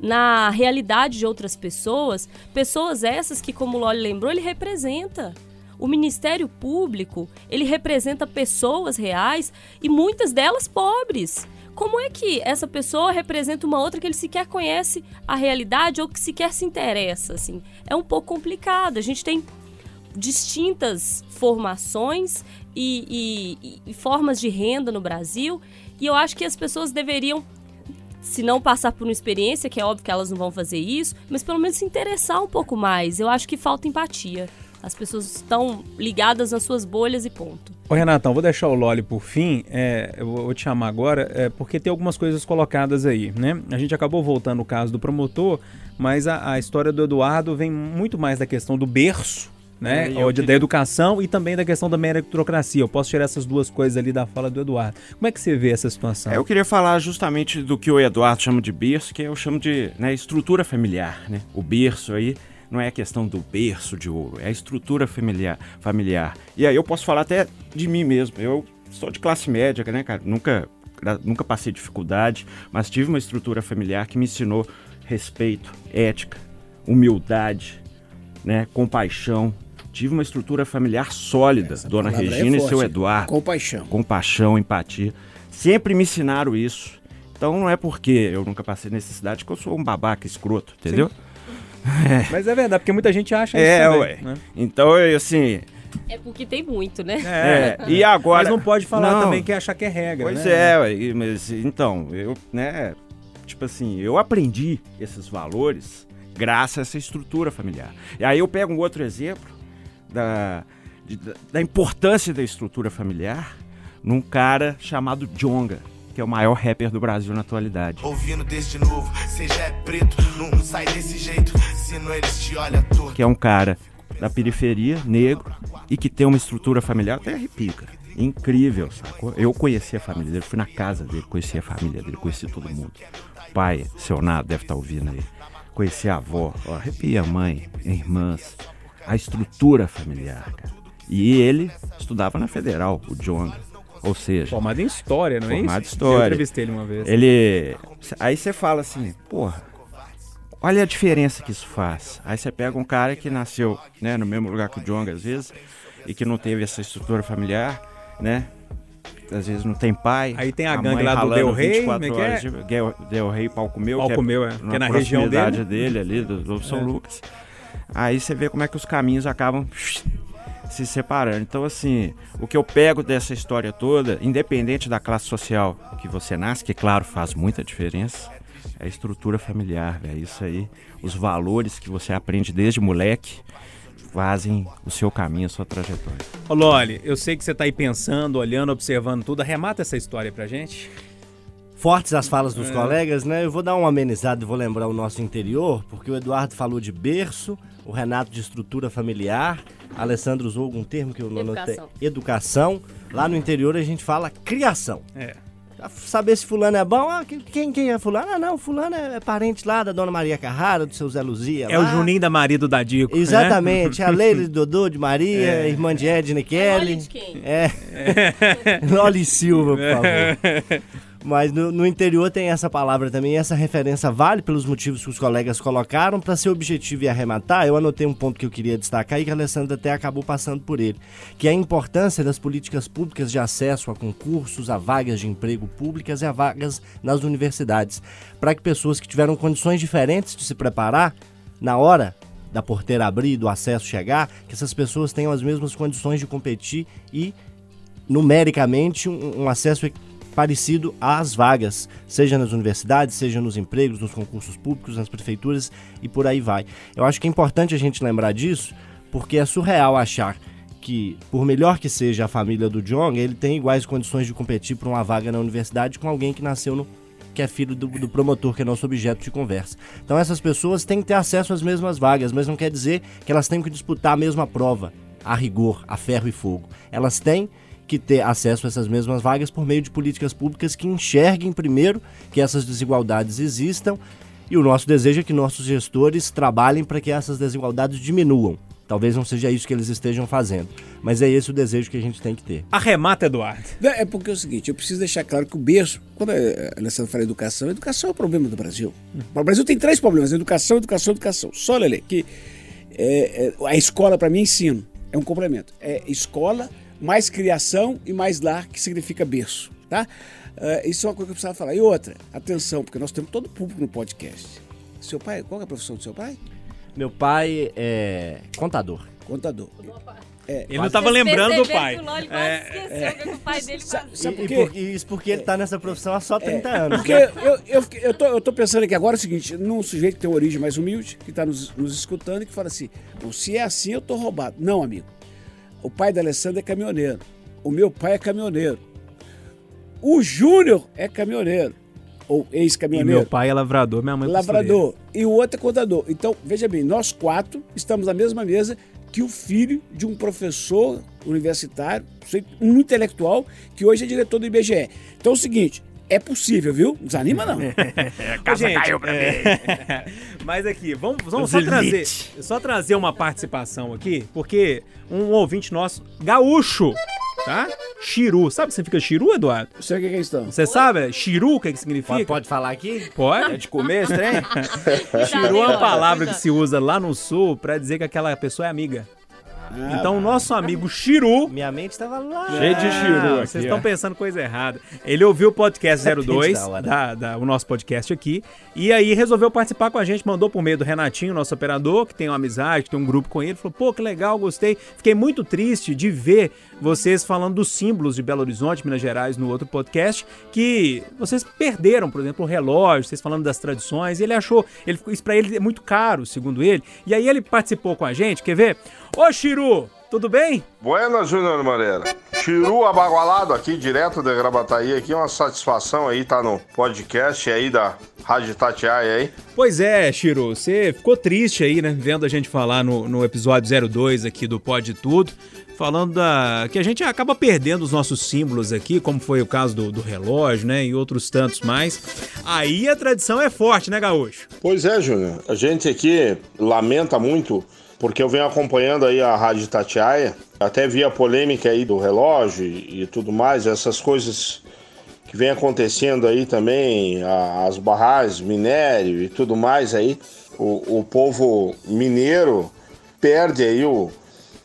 na realidade de outras pessoas, pessoas essas que, como o Loli lembrou, ele representa. O Ministério Público, ele representa pessoas reais e muitas delas pobres. Como é que essa pessoa representa uma outra que ele sequer conhece a realidade ou que sequer se interessa, assim? É um pouco complicado. A gente tem distintas formações e, e- e formas de renda no Brasil e eu acho que as pessoas deveriam se não passar por uma experiência, que é óbvio que elas não vão fazer isso, mas pelo menos se interessar um pouco mais. Eu acho que falta empatia. As pessoas estão ligadas nas suas bolhas e ponto. Ô Renatão, vou deixar o Loli por fim, é, eu vou te chamar agora, é, porque tem algumas coisas colocadas aí, né? A gente acabou voltando no caso do promotor, mas a, a história do Eduardo vem muito mais da questão do berço, né? É, eu da queria- educação e também da questão da meritocracia. Eu posso tirar essas duas coisas ali da fala do Eduardo. Como é que você vê essa situação? É, eu queria falar justamente do que o Eduardo chama de berço, que eu chamo de né, estrutura familiar. Né? O berço aí não é a questão do berço de ouro, é a estrutura familiar. familiar. E aí eu posso falar até de mim mesmo. Eu sou de classe média, né, cara? Nunca, nunca passei dificuldade, mas tive uma estrutura familiar que me ensinou respeito, ética, humildade, né, compaixão. Tive uma estrutura familiar sólida, Dona palavra é Regina e forte, seu hein? Eduardo Compaixão. compaixão, empatia. Sempre me ensinaram isso. Então não é porque eu nunca passei necessidade que eu sou um babaca escroto, entendeu? Mas é verdade, porque muita gente acha É, isso também, ué. né? Então, eu, assim. É porque tem muito, né? É, e agora. Mas não pode falar Não. também que achar que é regra, Pois né? é, ué, e- mas então, eu, né, tipo assim, eu aprendi esses valores graças a essa estrutura familiar. E aí eu pego um outro exemplo da, de- da, importância da estrutura familiar num cara chamado Jonga, que é o maior rapper do Brasil na atualidade. Ouvindo desde novo, já é preto, não sai desse jeito, senão eles te olham torto. que é um cara da periferia, negro, e que tem uma estrutura familiar até arrepia. Incrível, sacou? Eu conheci a família dele, fui na casa dele, conheci a família dele, conheci todo mundo. O pai, seu Nado, deve estar ouvindo aí. Conheci a avó, ó, arrepia a mãe, irmãs, a estrutura familiar, cara. E ele estudava na Federal, o John. Ou seja, Formado em história, não é formado em isso? história. Eu entrevistei ele uma vez. Ele. Aí você fala assim, porra, olha a diferença que isso faz. Aí você pega um cara que nasceu né, no mesmo lugar que o Jong, às vezes, e que não teve essa estrutura familiar, né? Às vezes não tem pai. Aí tem a mãe gangue lá do Del Rey, 24 como é que é? de- Del, Rey Palco Meu, Palco Meu, é, que é na região dele. dele ali, do, do São É. Lucas. Aí você vê como é que os caminhos acabam se separando. Então, assim, o que eu pego dessa história toda, independente da classe social que você nasce, que claro faz muita diferença, é a estrutura familiar, velho. Isso aí, os valores que você aprende desde moleque fazem o seu caminho, a sua trajetória. Ô Loli, eu sei que você tá aí pensando, olhando, observando tudo. Arremata essa história pra gente. Fortes as falas dos É. colegas, né? Eu vou dar uma amenizada e vou lembrar o nosso interior, porque o Eduardo falou de berço, o Renato de estrutura familiar, Alessandro usou algum termo que eu não. Educação. Educação. Lá no interior a gente fala criação. É. Pra saber se fulano é bom, ah, quem, quem é fulano? Ah, não, fulano é parente lá da Dona Maria Carrara, do seu Zé Luzia. É o lá. Juninho da marido da Dico. né? Exatamente, a Leila de Dodô, de Maria, É. irmã de Edna e Kelly. de quem? É. Loli Silva, por favor. Mas no, no interior tem essa palavra também, essa referência vale pelos motivos que os colegas colocaram. Para ser objetivo e arrematar, eu anotei um ponto que eu queria destacar e que a Alessandra até acabou passando por ele, que a importância das políticas públicas de acesso a concursos, a vagas de emprego públicas e a vagas nas universidades, para que pessoas que tiveram condições diferentes de se preparar na hora da porteira abrir, do acesso chegar, que essas pessoas tenham as mesmas condições de competir e numericamente um, um acesso e- parecido às vagas, seja nas universidades, seja nos empregos, nos concursos públicos, nas prefeituras e por aí vai. Eu acho que é importante a gente lembrar disso, porque é surreal achar que, por melhor que seja a família do John, ele tem iguais condições de competir por uma vaga na universidade com alguém que nasceu no que é filho do, do promotor, que é nosso objeto de conversa. Então essas pessoas têm que ter acesso às mesmas vagas, mas não quer dizer que elas têm que disputar a mesma prova, a rigor, a ferro e fogo. Elas têm que ter acesso a essas mesmas vagas por meio de políticas públicas que enxerguem primeiro que essas desigualdades existam e o nosso desejo é que nossos gestores trabalhem para que essas desigualdades diminuam. Talvez não seja isso que eles estejam fazendo, mas é esse o desejo que a gente tem que ter. Arremata, Eduardo. Não, É porque é o seguinte, eu preciso deixar claro que o berço, quando a Alessandra fala educação, educação é o problema do Brasil. O Brasil tem três problemas: educação, educação, educação. Só, Lele, que é, é, a escola, para mim, é ensino. É um complemento. É escola, mais criação e mais lar, que significa berço. Tá? Ah, isso é uma coisa que eu precisava falar. E outra, atenção, porque nós temos todo o público no podcast. Seu pai, qual é a profissão do seu pai? Meu pai é contador. Contador. É, Ele não tava lembrando do pai. Que o Loli É, esqueceu o que o pai dele. Sabe E, por e quê? por- e isso porque ele tá nessa profissão há só 30 anos. Porque né? eu, eu, eu, tô, eu tô pensando aqui agora o seguinte, num sujeito que tem uma origem mais humilde, que está nos, nos escutando e que fala assim, "Bom, se é assim eu tô roubado. Não, amigo. O pai da Alessandra é caminhoneiro. O meu pai é caminhoneiro. O Júnior é caminhoneiro. Ou ex-caminhoneiro. meu pai é lavrador, minha mãe é Lavrador. E o outro é contador. Então, veja bem, nós quatro estamos na mesma mesa que o filho de um professor universitário, um intelectual, que hoje é diretor do IBGE. Então é o seguinte, é possível, viu? Não desanima não. Casa caiu pra mim. Mas aqui, vamos, vamos só trazer, só trazer uma participação aqui, porque um ouvinte nosso, gaúcho, tá? Chiru. Sabe o que significa chiru, Eduardo? Sei o que é isso. Você sabe? Chiru, o que, que significa? Pode, pode falar aqui? Pode? É de comer esse trem? Chiru é uma palavra que se usa lá no sul pra dizer que aquela pessoa é amiga. Ah, Então, o nosso amigo Chiru. Minha mente tava lá. Cheio de chiru aqui, Vocês estão pensando coisa errada. Ele ouviu o podcast Depende 02, da da, da- o nosso podcast aqui, e aí resolveu participar com a gente, mandou por meio do Renatinho, nosso operador, que tem uma amizade, que tem um grupo com ele, falou, pô, que legal, gostei. Fiquei muito triste de ver vocês falando dos símbolos de Belo Horizonte, Minas Gerais, no outro podcast, que vocês perderam, por exemplo, o relógio, vocês falando das tradições, e ele achou, ele, isso pra ele é muito caro, segundo ele, e aí ele participou com a gente, quer ver? Ô, Chiru, tudo bem? Buenas, Júnior Moreira. Chiru abagualado aqui, direto da Gravataí aqui, uma satisfação aí, tá no podcast aí da Rádio Tatiaia aí. Pois é, Chiro, você ficou triste aí, né? Vendo a gente falar no, no episódio 02 aqui do Pode Tudo, falando da. que a gente acaba perdendo os nossos símbolos aqui, como foi o caso do, do relógio, né? E outros tantos mais. Aí a tradição é forte, né, Gaúcho? Pois é, Júnior. A gente aqui lamenta muito, porque eu venho acompanhando aí a Rádio Tatiaia, até vi a polêmica aí do relógio e, tudo mais, essas coisas que vem acontecendo aí também, as barragens, minério e tudo mais aí. O, o povo mineiro perde aí o,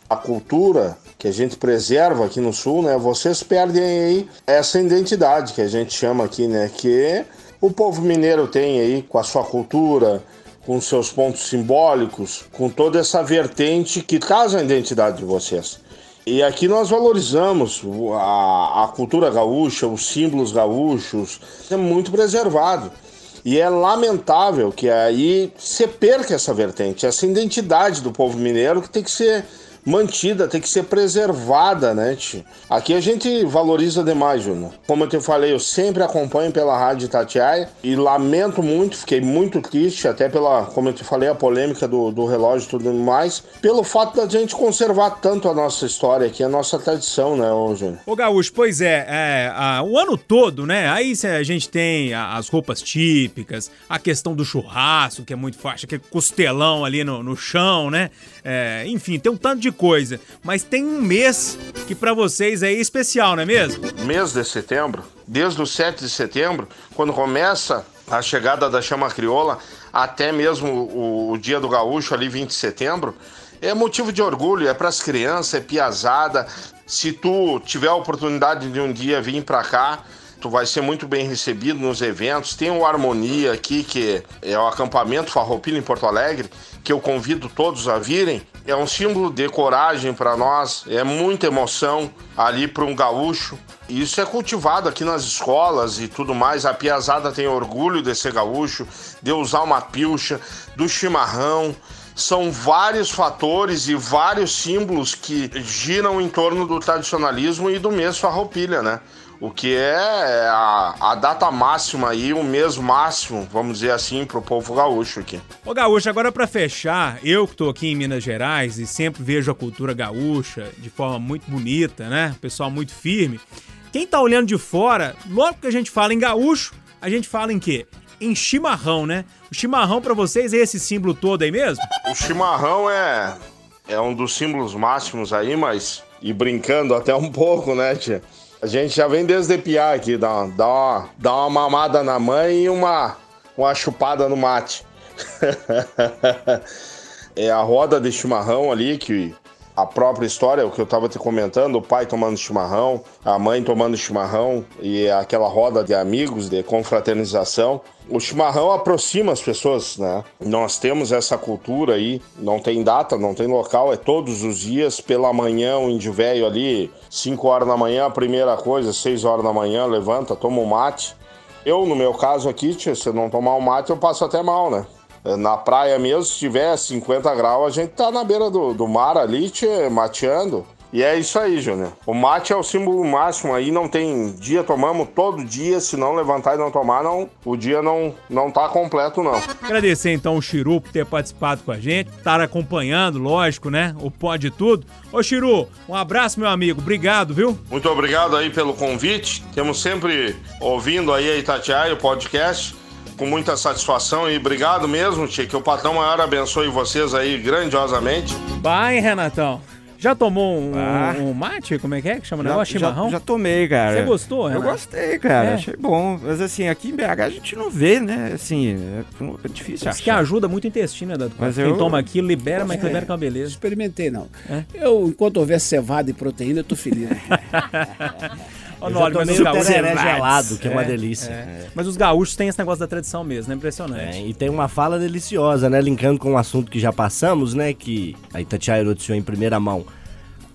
a cultura que a gente preserva aqui no sul, né? Vocês perdem aí essa identidade que a gente chama aqui, né? Que o povo mineiro tem aí com a sua cultura, com seus pontos simbólicos, com toda essa vertente que casa a identidade de vocês. E aqui nós valorizamos a, a cultura gaúcha, os símbolos gaúchos, é muito preservado. E é lamentável que aí se perca essa vertente, essa identidade do povo mineiro que tem que ser mantida, tem que ser preservada, né, tio? Aqui a gente valoriza demais, Júnior. Como eu te falei, eu sempre acompanho pela Rádio Tatiaia e lamento muito, fiquei muito triste, até pela, como eu te falei, a polêmica do, do relógio e tudo mais, pelo fato da gente conservar tanto a nossa história aqui, a nossa tradição, né, ô Júnior? Ô Gaúcho, pois é, é, a- o ano todo, né? Aí a gente tem as roupas típicas, a questão do churrasco, que é muito forte, aquele costelão ali no, no chão, né? É, enfim, tem um tanto de coisa. Mas tem um mês que pra vocês é especial, não é mesmo? mês de setembro, desde o 7 de setembro, quando começa a chegada da chama crioula, até mesmo o, o dia do gaúcho, ali 20 de setembro, é motivo de orgulho, é para as crianças, é piazada. Se tu tiver a oportunidade de um dia vir para cá, tu vai ser muito bem recebido nos eventos. Tem o Harmonia aqui, que é o acampamento Farroupilha em Porto Alegre, que eu convido todos a virem. É um símbolo de coragem para nós, é muita emoção ali para um gaúcho. E Isso é cultivado aqui nas escolas e tudo mais. A piazada tem orgulho de ser gaúcho, de usar uma pilcha, do chimarrão. São vários fatores e vários símbolos que giram em torno do tradicionalismo e do mês farroupilha, né? O que é a, a data máxima aí, o mês máximo, vamos dizer assim, pro povo gaúcho aqui. Ô Gaúcho, agora pra fechar, eu que tô aqui em Minas Gerais e sempre vejo a cultura gaúcha de forma muito bonita, né? Pessoal muito firme. Quem tá olhando de fora, logo que a gente fala em gaúcho, a gente fala em quê? Em chimarrão, né? O chimarrão pra vocês é esse símbolo todo aí mesmo? O chimarrão é, é um dos símbolos máximos aí, mas. E brincando até um pouco, né, tia? A gente já vem desde piar aqui, dá, uma- dá, uma, dá uma mamada na mãe e uma, uma chupada no mate. é a roda de chimarrão ali que a própria história, o que eu estava te comentando, o pai tomando chimarrão, a mãe tomando chimarrão e aquela roda de amigos, de confraternização. O chimarrão aproxima as pessoas, né? Nós temos essa cultura aí, não tem data, não tem local, é todos os dias, pela manhã, o índio velho ali, 5 horas da manhã, a primeira coisa, 6 horas da manhã, levanta, toma um mate. Eu, no meu caso aqui, tia, se não tomar um mate, eu passo até mal, né? Na praia mesmo, se tiver 50 graus, a gente tá na beira do, do mar ali, tia, mateando. E é isso aí, Júnior. O mate é o símbolo máximo aí, não tem dia, tomamos todo dia, se não levantar e não tomar, não, o dia não, não tá completo, não. Agradecer então o Chiru por ter participado com a gente, estar acompanhando, lógico, né? O Pode Tudo. Ô Chiru, um abraço, meu amigo. Obrigado, viu? Muito obrigado aí pelo convite. Temos sempre ouvindo aí a Itatiaia, o podcast com muita satisfação e obrigado mesmo, Tia, que o patrão maior abençoe vocês aí grandiosamente. Vai, Renatão. Já tomou um, Ah. um mate? Como é que é que chama o Já, negócio? já, Chimarrão? já tomei, cara. Você gostou, Eu Renato? gostei, cara. É. Achei bom. Mas assim, aqui em BH a gente não vê, né? Assim, é, é difícil Diz que ajuda muito o intestino, né, Dado? Mas Quem eu- toma aquilo, libera, mas libera com a beleza. Experimentei, não. É? Eu, enquanto houver cevada e proteína, eu tô feliz. Noli, mas os o gaúchos- tereré gelado, que é uma delícia. é. Mas os gaúchos têm esse negócio da tradição mesmo, é impressionante. É, e tem uma fala deliciosa, né? Linkando com um assunto que já passamos, né? Que a Itatiaia noticiou em primeira mão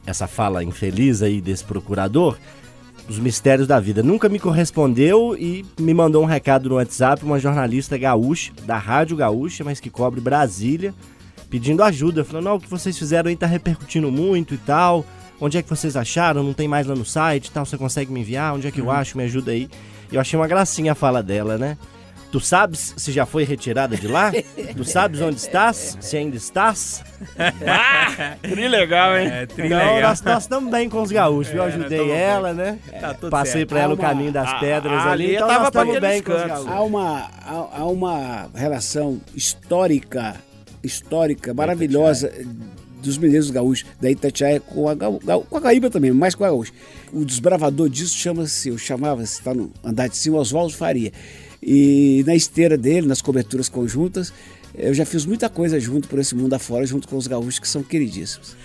essa fala infeliz aí desse procurador. Os mistérios da vida. Nunca me correspondeu e me mandou um recado no WhatsApp uma jornalista gaúcha, da Rádio Gaúcha, mas que cobre Brasília, pedindo ajuda. Falando, não, o que vocês fizeram aí tá repercutindo muito e tal. Onde é que vocês acharam? Não tem mais lá no site e tal. Você consegue me enviar? Onde é que eu acho? Me ajuda aí. Eu achei uma gracinha a fala dela, né? Tu sabes se já foi retirada de lá? tu sabes onde estás? Se ainda estás? Tri legal, hein? É, tri Não, nós, nós estamos bem com os gaúchos? Eu É, nós ajudei tamo bem. ela, né? Tá tudo Passei certo. pra ela Há o uma- caminho das Ah, pedras ah, ali, ali então tava nós estamos bem com os gaúchos. há, uma, há, há uma relação histórica, histórica, maravilhosa dos mineiros gaúchos, da Itatiaia com a, com a Gaíba também, mais com a Gaúcha. O desbravador disso chama-se, eu chamava, se está no andar de cima, Oswaldo Faria. E na esteira dele, nas coberturas conjuntas, eu já fiz muita coisa junto por esse mundo afora, junto com os gaúchos que são queridíssimos.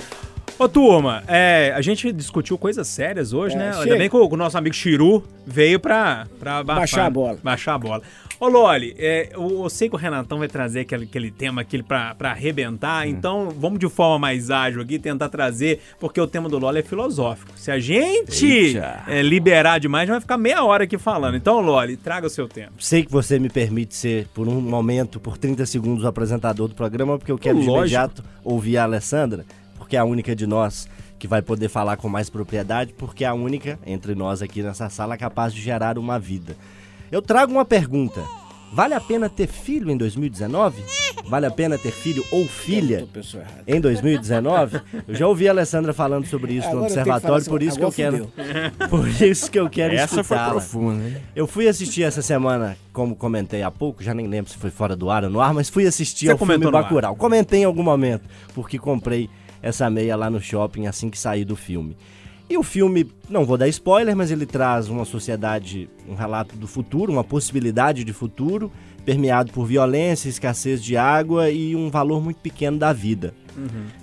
Ô, turma, é, a gente discutiu coisas sérias hoje, É, né? Ainda chega. bem que o, o nosso amigo Chiru veio pra, pra abafar- Baixar a bola. Baixar a bola. Ô, Loli, é, eu, eu sei que o Renatão vai trazer aquele, aquele tema aquele pra, pra arrebentar, Hum. então vamos de forma mais ágil aqui, tentar trazer, porque o tema do Loli é filosófico. Se a gente é, liberar demais, vai ficar meia hora aqui falando. Então, Loli, traga o seu tema. Sei que você me permite ser, por um momento, por 30 segundos, o apresentador do programa, porque eu quero de Lógico. imediato ouvir a Alessandra, porque é a única de nós que vai poder falar com mais propriedade, porque é a única entre nós aqui nessa sala capaz de gerar uma vida. Eu trago uma pergunta. Vale a pena ter filho em 2019? Vale a pena ter filho ou filha em 2019? Eu já ouvi a Alessandra falando sobre isso no Agora que observatório, falar por isso que eu assim, quero, por isso que eu quero Essa foi profunda, hein? Eu fui assistir essa semana, como comentei há pouco, já nem lembro se foi fora do ar ou no ar, mas fui assistir Você ao filme no. Bacurau. Comentei em algum momento, porque comprei essa meia lá no shopping assim que saí do filme. E o filme, não vou dar spoiler, mas ele traz uma sociedade, um relato do futuro, uma possibilidade de futuro, permeado por violência, escassez de água e um valor muito pequeno da vida.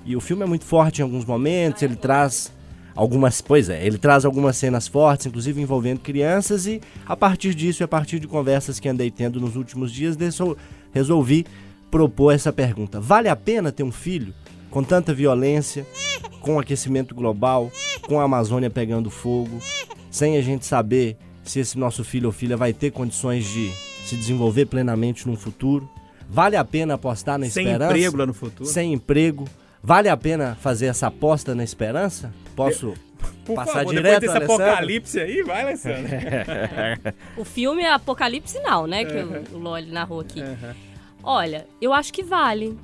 E o filme é muito forte em alguns momentos, ele traz algumas, pois é, ele traz algumas cenas fortes, inclusive envolvendo crianças e a partir disso e a partir de conversas que andei tendo nos últimos dias, resolvi propor essa pergunta. Vale a pena ter um filho com tanta violência, com aquecimento global, com a Amazônia pegando fogo, sem a gente saber se esse nosso filho ou filha vai ter condições de se desenvolver plenamente no futuro? Vale a pena apostar na Sem esperança? emprego lá no futuro. sem emprego. Vale a pena fazer essa aposta na esperança? Posso Por passar favor, direto, depois desse Alessandra? apocalipse aí, vai, Alessandra. O filme é Apocalipse Now, né? Que o, o Loli narrou aqui. Olha, eu acho que vale.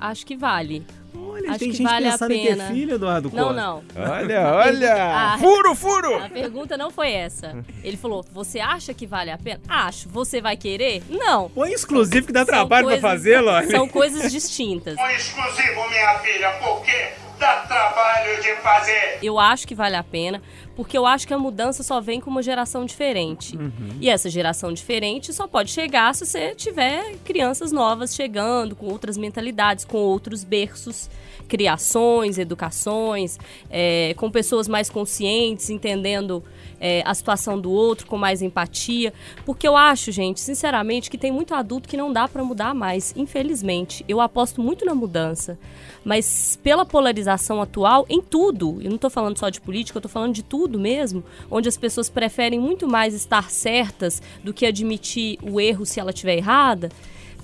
Acho que vale. Olha, Acho tem que gente vale a pensando em pena. ter filho, Eduardo Não, Costa. não. Olha, olha! Ah. Furo, furo! A pergunta não foi essa. Ele falou: Você acha que vale a pena? Acho. Você vai querer? Não. Põe exclusivo que dá São trabalho coisas- pra fazer, Loli. São coisas distintas. Um exclusivo, minha filha, porque dá trabalho de fazer. Eu acho que vale a pena, porque eu acho que a mudança só vem com uma geração diferente. Uhum. E essa geração diferente só pode chegar se você tiver crianças novas chegando, com outras mentalidades, com outros berços, criações, educações, é, com pessoas mais conscientes, entendendo é, a situação do outro, com mais empatia. Porque eu acho, gente, sinceramente, que tem muito adulto que não dá para mudar mais, infelizmente. Eu aposto muito na mudança. Mas pela polarização atual, em tudo, eu não estou falando só de política, eu estou falando de tudo mesmo, onde as pessoas preferem muito mais estar certas do que admitir o erro se ela estiver errada,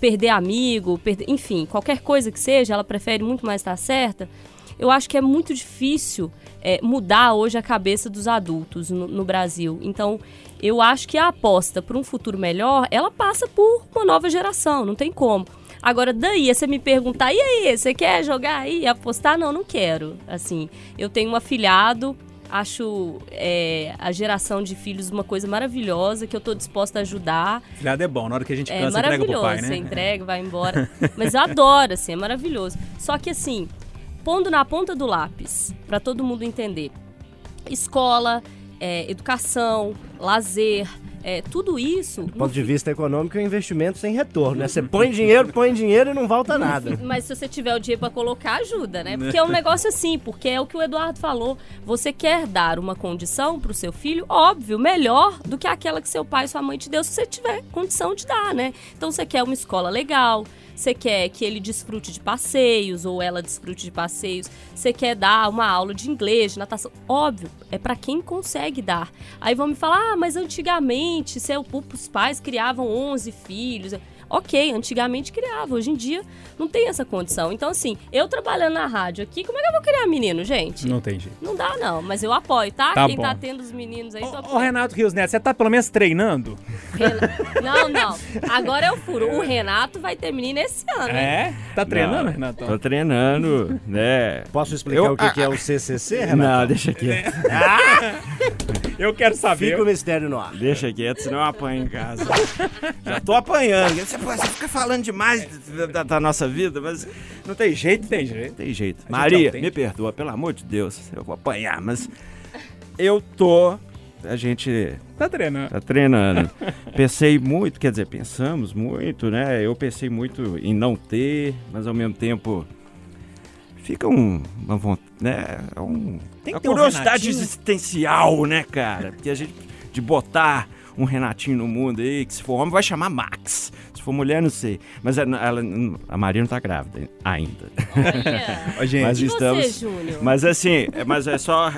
perder amigo, perder, enfim, qualquer coisa que seja, ela prefere muito mais estar certa. Eu acho que é muito difícil é, mudar hoje a cabeça dos adultos no, no Brasil. Então, eu acho que a aposta para um futuro melhor, ela passa por uma nova geração, não tem como. Agora, daí, você me perguntar, e aí, você quer jogar aí, apostar? Não, não quero. Assim, eu tenho um afilhado, acho é, a geração de filhos uma coisa maravilhosa, que eu tô disposta a ajudar. Filhado é bom, na hora que a gente É cansa, entrega pro maravilhoso, pai, né? você entrega, vai embora. Mas eu adoro, assim, é maravilhoso. Só que, assim, pondo na ponta do lápis, para todo mundo entender, escola, é, educação, lazer, é, tudo isso... Do ponto de vista econômico, é um investimento sem retorno, né? Você põe dinheiro, põe dinheiro e não volta nada. Mas se você tiver o dinheiro pra colocar, ajuda, né? Porque é um negócio assim, porque é o que o Eduardo falou. Você quer dar uma condição pro seu filho, óbvio, melhor do que aquela que seu pai e sua mãe te deu, se você tiver condição de dar, né? Então você quer uma escola legal, você quer que ele desfrute de passeios ou ela desfrute de passeios, você quer dar uma aula de inglês, de natação. Óbvio, é pra quem consegue dar. Aí vão me falar, ah, mas antigamente seu, os pais criavam 11 filhos. Ok, antigamente criava, hoje em dia não tem essa condição. Então, assim, eu trabalhando na rádio aqui, como é que eu vou criar menino, gente? Não tem jeito. Não dá, não, mas eu apoio, tá? Tá Quem bom. tá tendo os meninos aí, tô Ô. Renato Rios Neto, você tá pelo menos treinando? Não, não. Agora é o furo. O Renato vai ter menino esse ano. hein? É? Tá treinando, Não, Renato? Tô treinando, né? Posso explicar o que, que é o CCC, Renato? Não, deixa quieto. Eu quero saber. Fica o mistério no ar. Deixa quieto, senão eu apanho em casa. Já tô apanhando. Você, você fica falando demais da, da- da nossa vida, mas não tem jeito. Tem jeito. Tem jeito. gente Maria, me perdoa, pelo amor de Deus. Eu vou apanhar, mas eu tô. A gente Tá treinando. tá treinando. Pensei muito, quer dizer, pensamos muito, né? Eu pensei muito em não ter, mas ao mesmo tempo fica um, uma vontade, né? É Um, uma um curiosidade Renatinho. existencial, né, cara? Porque a gente de botar um Renatinho no mundo aí, que se for homem vai chamar Max. Se for mulher, não sei. Mas ela, ela- a Maria não tá grávida ainda. Ô, gente, Mas estamos. você, Júnior? Mas assim, é- mas é só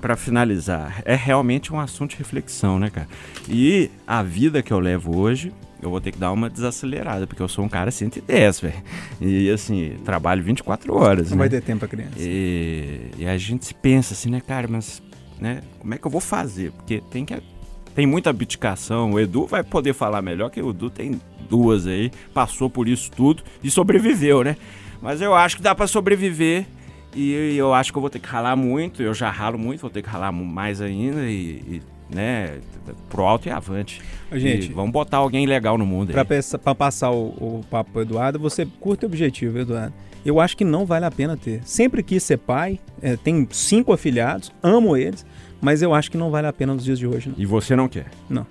pra finalizar, é realmente um assunto de reflexão, né, cara? E a vida que eu levo hoje, eu vou ter que dar uma desacelerada, porque eu sou um cara 110, velho. E assim, trabalho 24 horas, Não né? vai ter tempo pra criança. E, e a gente se pensa assim, né, cara, mas né, como é que eu vou fazer? Porque tem que tem muita abdicação. O Edu vai poder falar melhor que o Edu tem duas aí, passou por isso tudo e sobreviveu, né? Mas eu acho que dá pra sobreviver e eu acho que eu vou ter que ralar muito. Eu já ralo muito, vou ter que ralar mais ainda e, e, né, pro alto e avante. Gente, E vamos botar alguém legal no mundo aí. Pra, peça- pra passar o, o papo pro Eduardo, você curta o objetivo, Eduardo. Eu acho que não vale a pena ter. Sempre quis ser pai, é, tenho cinco afilhados, amo eles, mas eu acho que não vale a pena nos dias de hoje. Não. E você não quer? Não.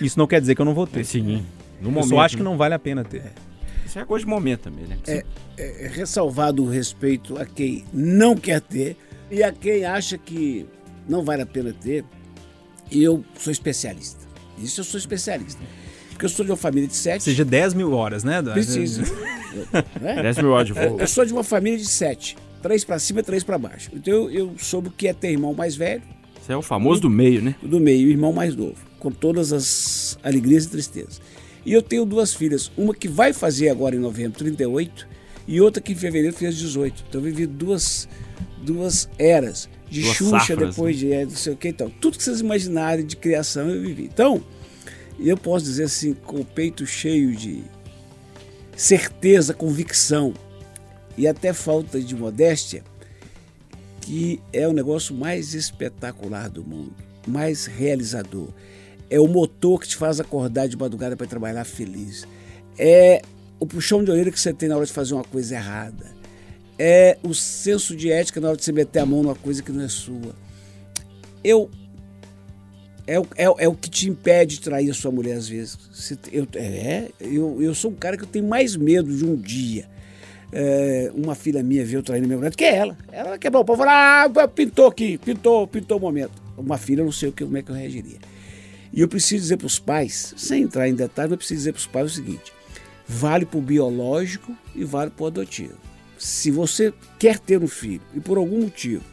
Isso não quer dizer que eu não vou ter. Sim. No eu momento, só acho que né? não vale a pena ter. Isso é coisa de momento também, né? É, é ressalvado o respeito a quem não quer ter e a quem acha que não vale a pena ter. E eu sou especialista. Isso eu sou especialista. Porque eu sou de uma família de sete. Seja 10 mil horas, né, Eduardo? Preciso. né? 10 mil horas de voo. Eu sou de uma família de sete. Três pra cima, três pra baixo. Então eu, eu soube o que é ter irmão mais velho, Você é o famoso do meio, né? do meio e irmão mais novo, com todas as alegrias e tristezas. E eu tenho duas filhas, uma que vai fazer agora em novembro 38 e outra que em fevereiro fez 18. Então eu vivi duas, duas eras de Duas Xuxa, safras, depois de é, não sei o que então. Tudo que vocês imaginarem de criação eu vivi. Então, eu posso dizer assim, com o peito cheio de certeza, convicção e até falta de modéstia, que é o negócio mais espetacular do mundo, mais realizador. É o motor que te faz acordar de madrugada para trabalhar feliz. É o puxão de orelha que você tem na hora de fazer uma coisa errada. É o senso de ética na hora de você meter a mão numa coisa que não é sua. eu é, o- é, é o que te impede de trair a sua mulher às vezes. Você eu, é, eu, eu sou um cara que eu tenho mais medo de um dia é, uma filha minha eu traindo mulher do que ela. Ela quebrou o pau ah, pintou aqui, pintou, pintou o momento. Uma filha, eu não sei o que, como é que eu reagiria. E eu preciso dizer para os pais, sem entrar em detalhes, eu preciso dizer para os pais o seguinte: vale para o biológico e vale para o adotivo. Se você quer ter um filho e por algum motivo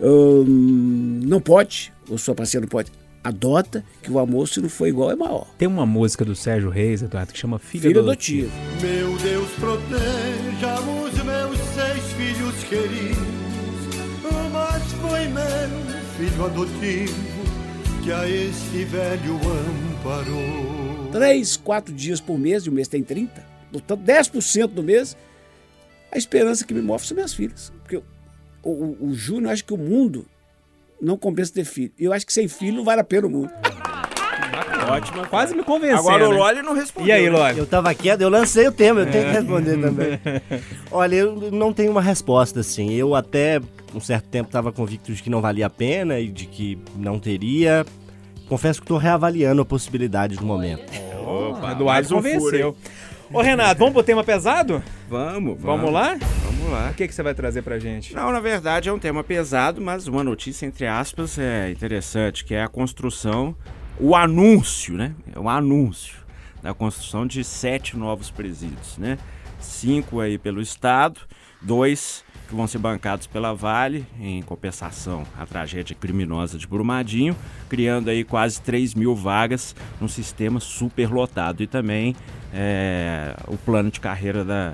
hum, não pode, ou sua parceira não pode, adota, que o amor, se não for igual, é maior. Tem uma música do Sérgio Reis, Eduardo, que chama Filha, Filho do adotivo. Meu Deus, proteja os meus seis filhos queridos. Mas foi meu filho adotivo que a este velho amparou. Três, quatro dias por mês, e o mês tem 30, portanto 10% do mês, a esperança que me move são minhas filhas. Porque o, o, o Júnior acha que o mundo não compensa ter filho. E eu acho que sem filho não vale a pena o mundo. Ótima. Quase me convenceu. Agora o né? Loli não respondeu. E aí, né? Loli? Eu tava quieto, eu lancei o tema, eu tenho que responder também. Olha, eu não tenho uma resposta assim. Eu até um certo tempo estava convicto de que não valia a pena e de que não teria. Confesso que estou reavaliando a possibilidade do momento. Opa, Eduardo um convenceu. Ô, Renato, vamos pro tema pesado? Vamos, vamos. Vamos lá? Vamos lá. O que, que você vai trazer pra gente? Não, na verdade é um tema pesado, mas uma notícia, entre aspas, é interessante, que é a construção, o anúncio, né? É o anúncio da construção de sete novos presídios, né? Cinco aí pelo Estado, dois que vão ser bancados pela Vale, em compensação à tragédia criminosa de Brumadinho, criando aí quase 3 mil vagas num sistema superlotado. E também é, o plano de carreira da,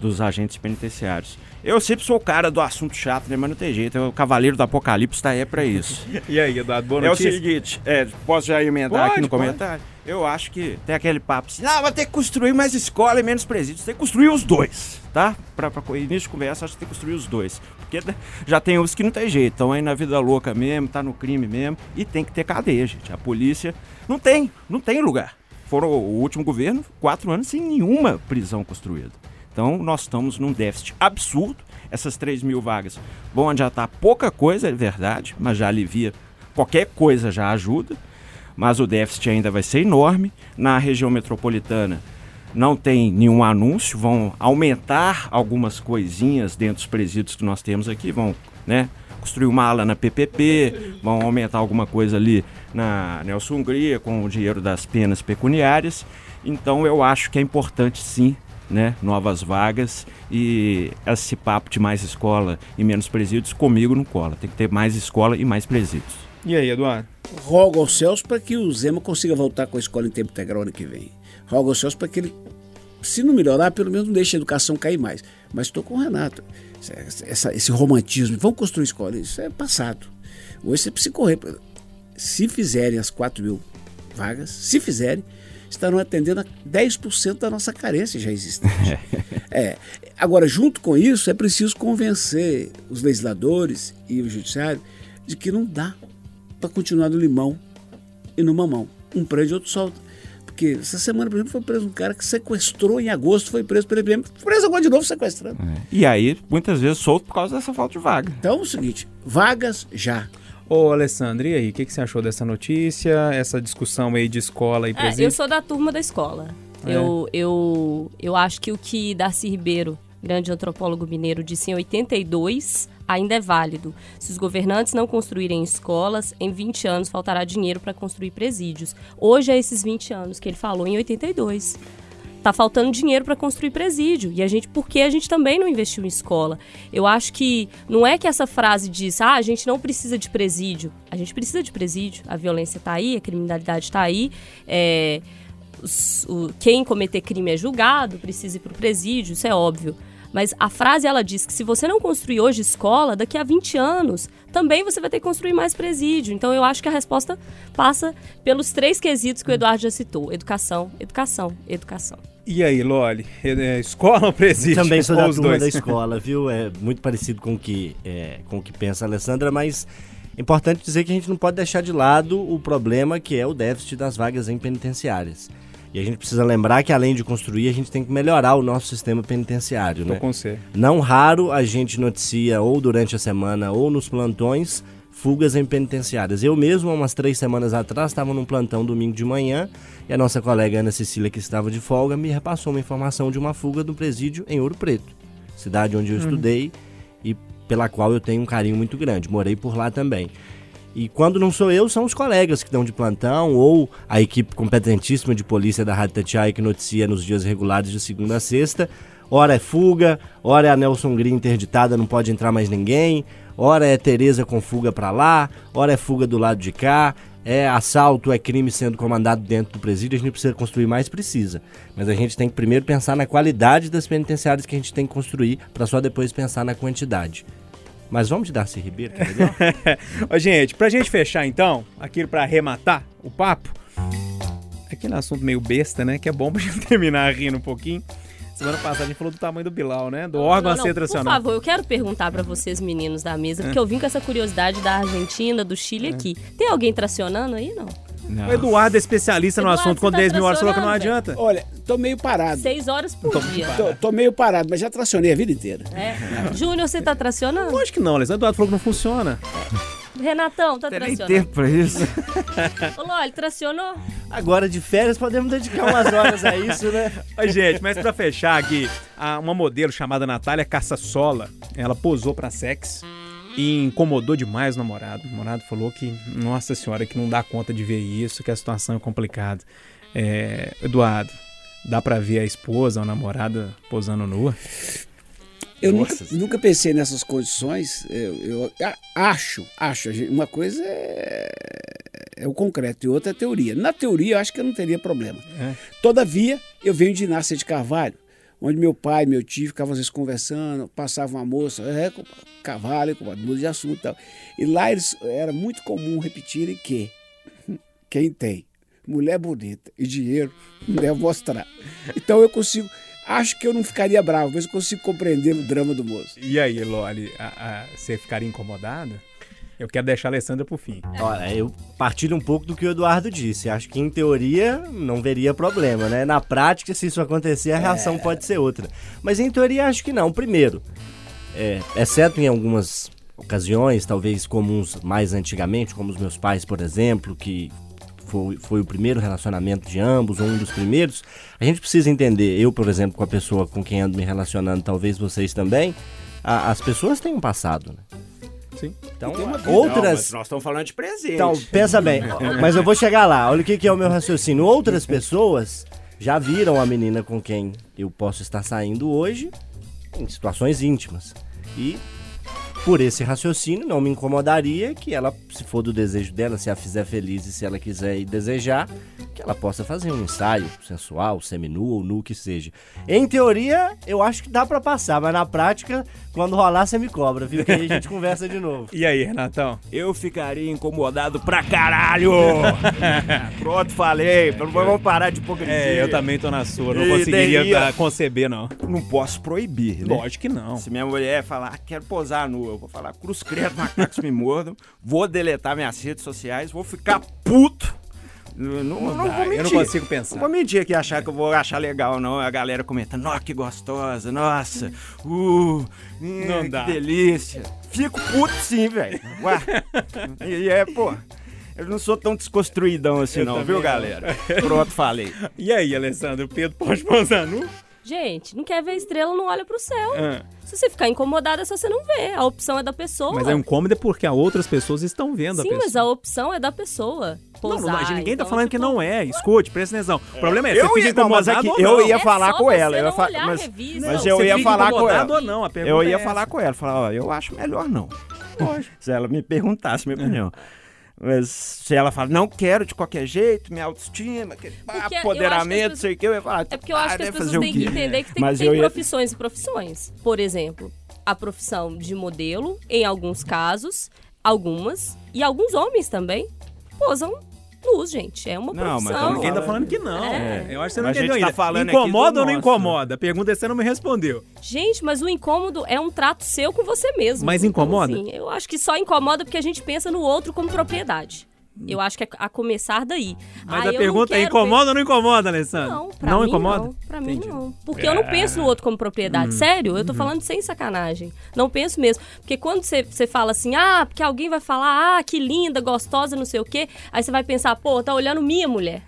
dos agentes penitenciários. Eu sempre sou o cara do assunto chato, né? Mas não tem jeito. O Cavaleiro do Apocalipse tá aí pra isso. E aí, Eduardo, boa é o notícia? seguinte, é, posso já emendar Pode, aqui no pode. comentário? Eu acho que tem aquele papo assim, não, vai ter que construir mais escola e menos presídios. Tem que construir os dois, tá? Pra, pra início de conversa, acho que tem que construir os dois. Porque né, já tem os que não tem jeito, estão aí na vida louca mesmo, tá no crime mesmo. E tem que ter cadeia, gente. A polícia não tem, não tem lugar. Foram o último governo, quatro anos sem nenhuma prisão construída. Então nós estamos num déficit absurdo. Essas 3 mil vagas vão adiantar pouca coisa, é verdade, mas já alivia. Qualquer coisa já ajuda. Mas o déficit ainda vai ser enorme. Na região metropolitana não tem nenhum anúncio, vão aumentar algumas coisinhas dentro dos presídios que nós temos aqui, vão né, construir uma ala na PPP, vão aumentar alguma coisa ali na Nelson Hungria com o dinheiro das penas pecuniárias. Então eu acho que é importante sim né, novas vagas e esse papo de mais escola e menos presídios comigo não cola. Tem que ter mais escola e mais presídios. E aí, Eduardo? Rogo aos céus para que o Zema consiga voltar com a escola em tempo integral ano que vem. Rogo aos céus para que ele, se não melhorar, pelo menos não deixe a educação cair mais. Mas estou com o Renato. Essa- essa- esse romantismo, vamos construir escola, isso é passado. Hoje você precisa correr. Se fizerem as 4 mil vagas, se fizerem, estarão atendendo a 10% da nossa carência já existente. É. Agora, junto com isso, é preciso convencer os legisladores e o judiciário de que não dá para continuar no limão e no mamão. Um prende, outro solta. Porque essa semana, por exemplo, foi preso um cara que sequestrou em agosto, foi preso pelo IBM, preso agora de novo sequestrando. E aí, muitas vezes, solto por causa dessa falta de vaga. Então é o seguinte, vagas já. Ô, Alessandro, e aí, o que, que você achou dessa notícia, essa discussão aí de escola e É, presídio? eu sou da turma da escola. É. Eu, eu, eu acho que o que Darcy Ribeiro, grande antropólogo mineiro, disse em 82 ainda é válido. Se os governantes não construírem escolas, em 20 anos faltará dinheiro para construir presídios. Hoje é esses 20 anos que ele falou em 82. Tá faltando dinheiro para construir presídio. E a gente, porque a gente também não investiu em escola. Eu acho que não é que essa frase diz, ah, a gente não precisa de presídio. A gente precisa de presídio. A violência tá aí, a criminalidade tá aí. É, os- o- quem cometer crime é julgado, precisa ir pro presídio, isso é óbvio. Mas a frase ela diz que se você não construir hoje escola, daqui a 20 anos também você vai ter que construir mais presídio. Então eu acho que a resposta passa pelos três quesitos que o Eduardo já citou: educação, educação, educação. E aí, Loli? É, escola ou presídio? Também sou Ou da turma dois? da escola, viu? É muito parecido com o que, é, com o que pensa a Alessandra, mas é importante dizer que a gente não pode deixar de lado o problema que é o déficit das vagas em penitenciárias. E a gente precisa lembrar que além de construir, a gente tem que melhorar o nosso sistema penitenciário, Tô né? com você. Não raro a gente noticia ou durante a semana ou nos plantões fugas em penitenciárias. Eu mesmo, há umas três semanas atrás, estava num plantão domingo de manhã e a nossa colega Ana Cecília, que estava de folga, me repassou uma informação de uma fuga do presídio em Ouro Preto, cidade onde eu Uhum. estudei e pela qual eu tenho um carinho muito grande. Morei por lá também. E quando não sou eu, são os colegas que estão de plantão ou a equipe competentíssima de polícia da Rádio Tatiaia que noticia nos dias regulares de segunda a sexta. Ora é fuga, ora é a Nelson Green interditada, não pode entrar mais ninguém. Ora é Tereza com fuga pra lá, ora é fuga do lado de cá. É assalto, é crime sendo comandado dentro do presídio, a gente precisa construir mais, precisa. Mas a gente tem que primeiro pensar na qualidade das penitenciárias que a gente tem que construir, para só depois pensar na quantidade. Mas vamos de Darcy Ribeiro, que é melhor? Ô, gente, pra gente fechar então, aquilo pra arrematar o papo, aquele assunto meio besta, né? Que é bom pra gente terminar rindo um pouquinho. Semana passada a gente falou do tamanho do Bilal, né? Do órgão a Não, ser não, tracionado. Por favor, eu quero perguntar pra vocês, meninos da mesa, porque eu vim com essa curiosidade da Argentina, do Chile aqui. Tem alguém tracionando aí, não? O Eduardo é especialista no Eduardo, assunto. você Quando tá 10 mil horas falou que não adianta. Olha, tô meio parado. Seis horas por dia. Tô, tô meio parado, mas já tracionei a vida inteira. É. Júnior, você tá tracionando? Acho que não, Alessandro. Eduardo falou que não funciona. Renatão, tá nem tracionando? tempo pra isso. Ô, Ló, ele tracionou? Agora de férias podemos dedicar umas horas a isso, né? Ô, gente, mas pra fechar aqui, uma modelo chamada Natália Caçassola, ela posou pra sex e incomodou demais o namorado. O namorado falou que, nossa senhora, que não dá conta de ver isso, que a situação é complicada. É, Eduardo, dá pra ver a esposa, a namorada posando nua? Eu nunca, nunca pensei nessas condições. Eu, eu a- acho, acho. Uma coisa é, é o concreto e outra é a teoria. Na teoria, eu acho que eu não teria problema. É. Todavia, eu venho de Inácia de Carvalho, onde meu pai e meu tio ficavam às vezes conversando, passava uma moça, é, cavalo, compadre, muda de assunto e tal. E lá eles, era muito comum repetirem que quem tem mulher bonita e dinheiro deve mostrar. Então eu consigo. Acho que eu não ficaria bravo, mas eu consigo compreender o drama do moço. E aí, Loli, você ficaria incomodada? Eu quero deixar a Alessandra pro fim. Olha, eu partilho um pouco do que o Eduardo disse. Acho que em teoria não veria problema, né? Na prática, se isso acontecer, a reação pode ser outra. Mas em teoria, acho que não. Primeiro, é, exceto em algumas ocasiões, talvez comuns mais antigamente, como os meus pais, por exemplo, que foi, foi o primeiro relacionamento de ambos, ou um dos primeiros, a gente precisa entender, eu, por exemplo, com a pessoa com quem ando me relacionando, talvez vocês também, a- as pessoas têm um passado, né? Sim. Então, Não, mas outras. nós estamos falando de presente. Então, pensa bem, mas eu vou chegar lá. Olha o que, que é o meu raciocínio. Outras pessoas já viram a menina com quem eu posso estar saindo hoje em situações íntimas. E por esse raciocínio não me incomodaria que ela, se for do desejo dela, se a fizer feliz e se ela quiser e desejar, que ela possa fazer um ensaio sensual, seminu ou nu que seja. Em teoria, eu acho que dá pra passar, mas na prática, quando rolar, você me cobra, viu? Que aí a gente conversa de novo. E aí, Renatão? Eu ficaria incomodado pra caralho! Pronto, falei. Vamos parar de hipocrisia. É, eu também tô na sua. Não E conseguiria teria- conceber, não. Não posso proibir, né? Lógico que não. Se minha mulher falar, "Ah, quero posar nua, eu vou falar, cruz credo, macacos me mordam, vou deletar minhas redes sociais, vou ficar puto. Não, não, não vou eu mentir. não consigo pensar. Não vou mentir que achar que eu vou achar legal, não. A galera comentando, ó, que gostosa, nossa, uh, hum, Não que dá. delícia. Fico puto sim, velho. E é, pô, eu não sou tão desconstruidão assim Eu não, viu, galera? Pronto, falei. E aí, Alessandro? O Pedro pode posar nu? Gente, não quer ver estrela, não olha pro céu. Ah. Se você ficar incomodado, é só você não ver. A opção é da pessoa. Mas é um incômodo porque outras pessoas estão vendo Sim, a pessoa. mas a opção é da pessoa. Não, Posar. não, mas ninguém tá então, falando que não é. Escute, presta atenção. O problema é, Eu você fica ia- não, mas incomodado aqui ou não. eu ia É falar com ela. Eu ia não fa- olhar a mas, revista. mas Não, eu ia fica falar com ela. ou não? A pergunta eu ia é falar com ela. Falar, ó, eu acho melhor não. Se ela me perguntasse minha opinião. Mas se ela fala, não quero de qualquer jeito, minha autoestima, Porque as apoderamento, pessoas- sei o que, eu ia falar. É porque eu acho que as né, pessoas têm que entender que tem, Mas tem ia- profissões e profissões. Por exemplo, a profissão de modelo, em alguns casos, algumas, e alguns homens também, posam nus, gente. É uma Não, mas profissão. Ninguém tá falando que não. É. Eu acho que você não Mas a entendeu gente tá ainda. falando incomoda ou não nosso. incomoda? A pergunta é você não me respondeu. Gente, mas o incômodo é um trato seu com você mesmo. Mas incomoda? Então, assim, eu acho que só incomoda porque a gente pensa no outro como propriedade. Eu acho que é a começar daí. Mas Aí a eu pergunta é: incomoda ou não incomoda, Alessandro? Não, pra não mim incomoda? não. Pra mim Entendi. não. Porque eu não penso no outro como propriedade. Uhum. Sério, eu tô Uhum. falando sem sacanagem. Não penso mesmo. Porque quando você, você fala assim, ah, porque alguém vai falar, ah, que linda, gostosa, não sei o quê. Aí você vai pensar, pô, tá olhando minha mulher.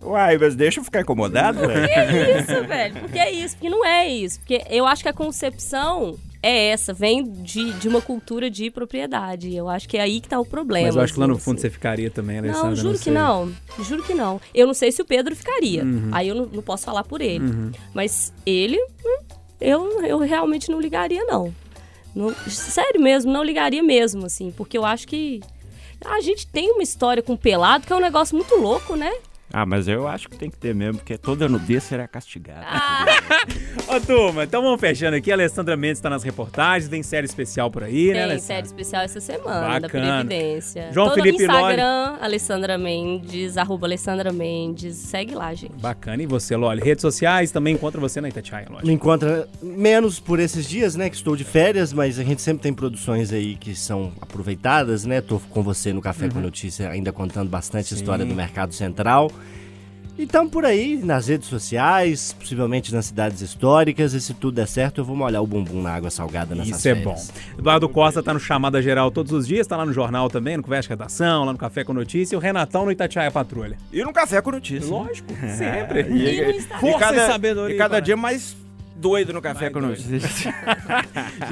Uai, mas deixa eu ficar incomodado, Por velho. que é isso, velho? Por que é isso? Porque não é isso. Porque eu acho que a concepção é essa, vem de, de uma cultura de propriedade. Eu acho que é aí que tá o problema. Mas eu acho que lá no assim, fundo você ficaria também, Alessandra. Não, juro que sei. não. Juro que não. Eu não sei se o Pedro ficaria. Uhum. Aí eu não, não posso falar por ele. Uhum. Mas ele, eu, eu realmente não ligaria, não. Não- Sério mesmo, não ligaria mesmo, assim. Porque eu acho que a gente tem uma história com pelado que é um negócio muito louco, né? Ah, mas eu acho que tem que ter mesmo, porque toda nudez será castigada. Ô, turma, então vamos fechando aqui. A Alessandra Mendes tá nas reportagens, tem série especial por aí, né, Tem Alessandra? série especial essa semana, da Bacana. Previdência. João Toda Felipe no Instagram, Alessandra Mendes, arroba Alessandra Mendes. Segue lá, gente. Bacana. E você, Loli? Redes sociais também encontra você na Itatiaia, lógico. Me encontra menos por esses dias, né? Que estou de férias, mas a gente sempre tem produções aí que são aproveitadas, né? Tô com você no Café com Uhum. Notícia, ainda contando bastante Sim. história do Mercado Central. E estamos por aí, nas redes sociais, possivelmente nas cidades históricas. E se tudo der certo, eu vou molhar o bumbum na água salgada nessas Isso é férias. bom. Eduardo Costa tá no Chamada Geral todos os dias, tá lá no jornal também, no Conversa de Redação, lá no Café com Notícia, e o Renatão no Itatiaia Patrulha. E no Café com Notícia. Lógico, É, sempre. E, E no e. Força cada, e sabedoria, E cada dia mais doido no Café com Notícia.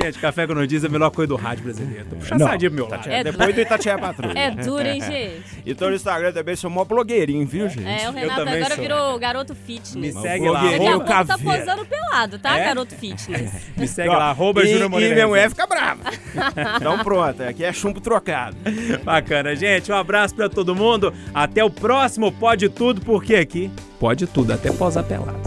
Gente, Café com Notícia é a melhor coisa do rádio brasileiro. Tô puxando Não, sardinha pro meu lado. Itatiaia- depois do Itatiaia Patrulha. É duro, hein, gente? E tô no Instagram também, sou mó blogueirinho, viu, gente? É, o Renato também agora sou. virou garoto fitness. Me segue lá, Daqui a pouco tá posando pelado, tá, É? garoto fitness? Me segue lá, arroba e, Júnior Moreira. E minha mulher fica brava. então pronto, aqui é chumbo trocado. Bacana, gente. Um abraço pra todo mundo. Até o próximo Pode Tudo, porque aqui pode tudo, até posar pelado.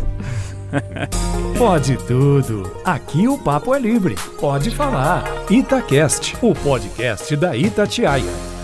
Pode tudo. Aqui o papo é livre. Pode falar. Itacast, o podcast da Itatiaia.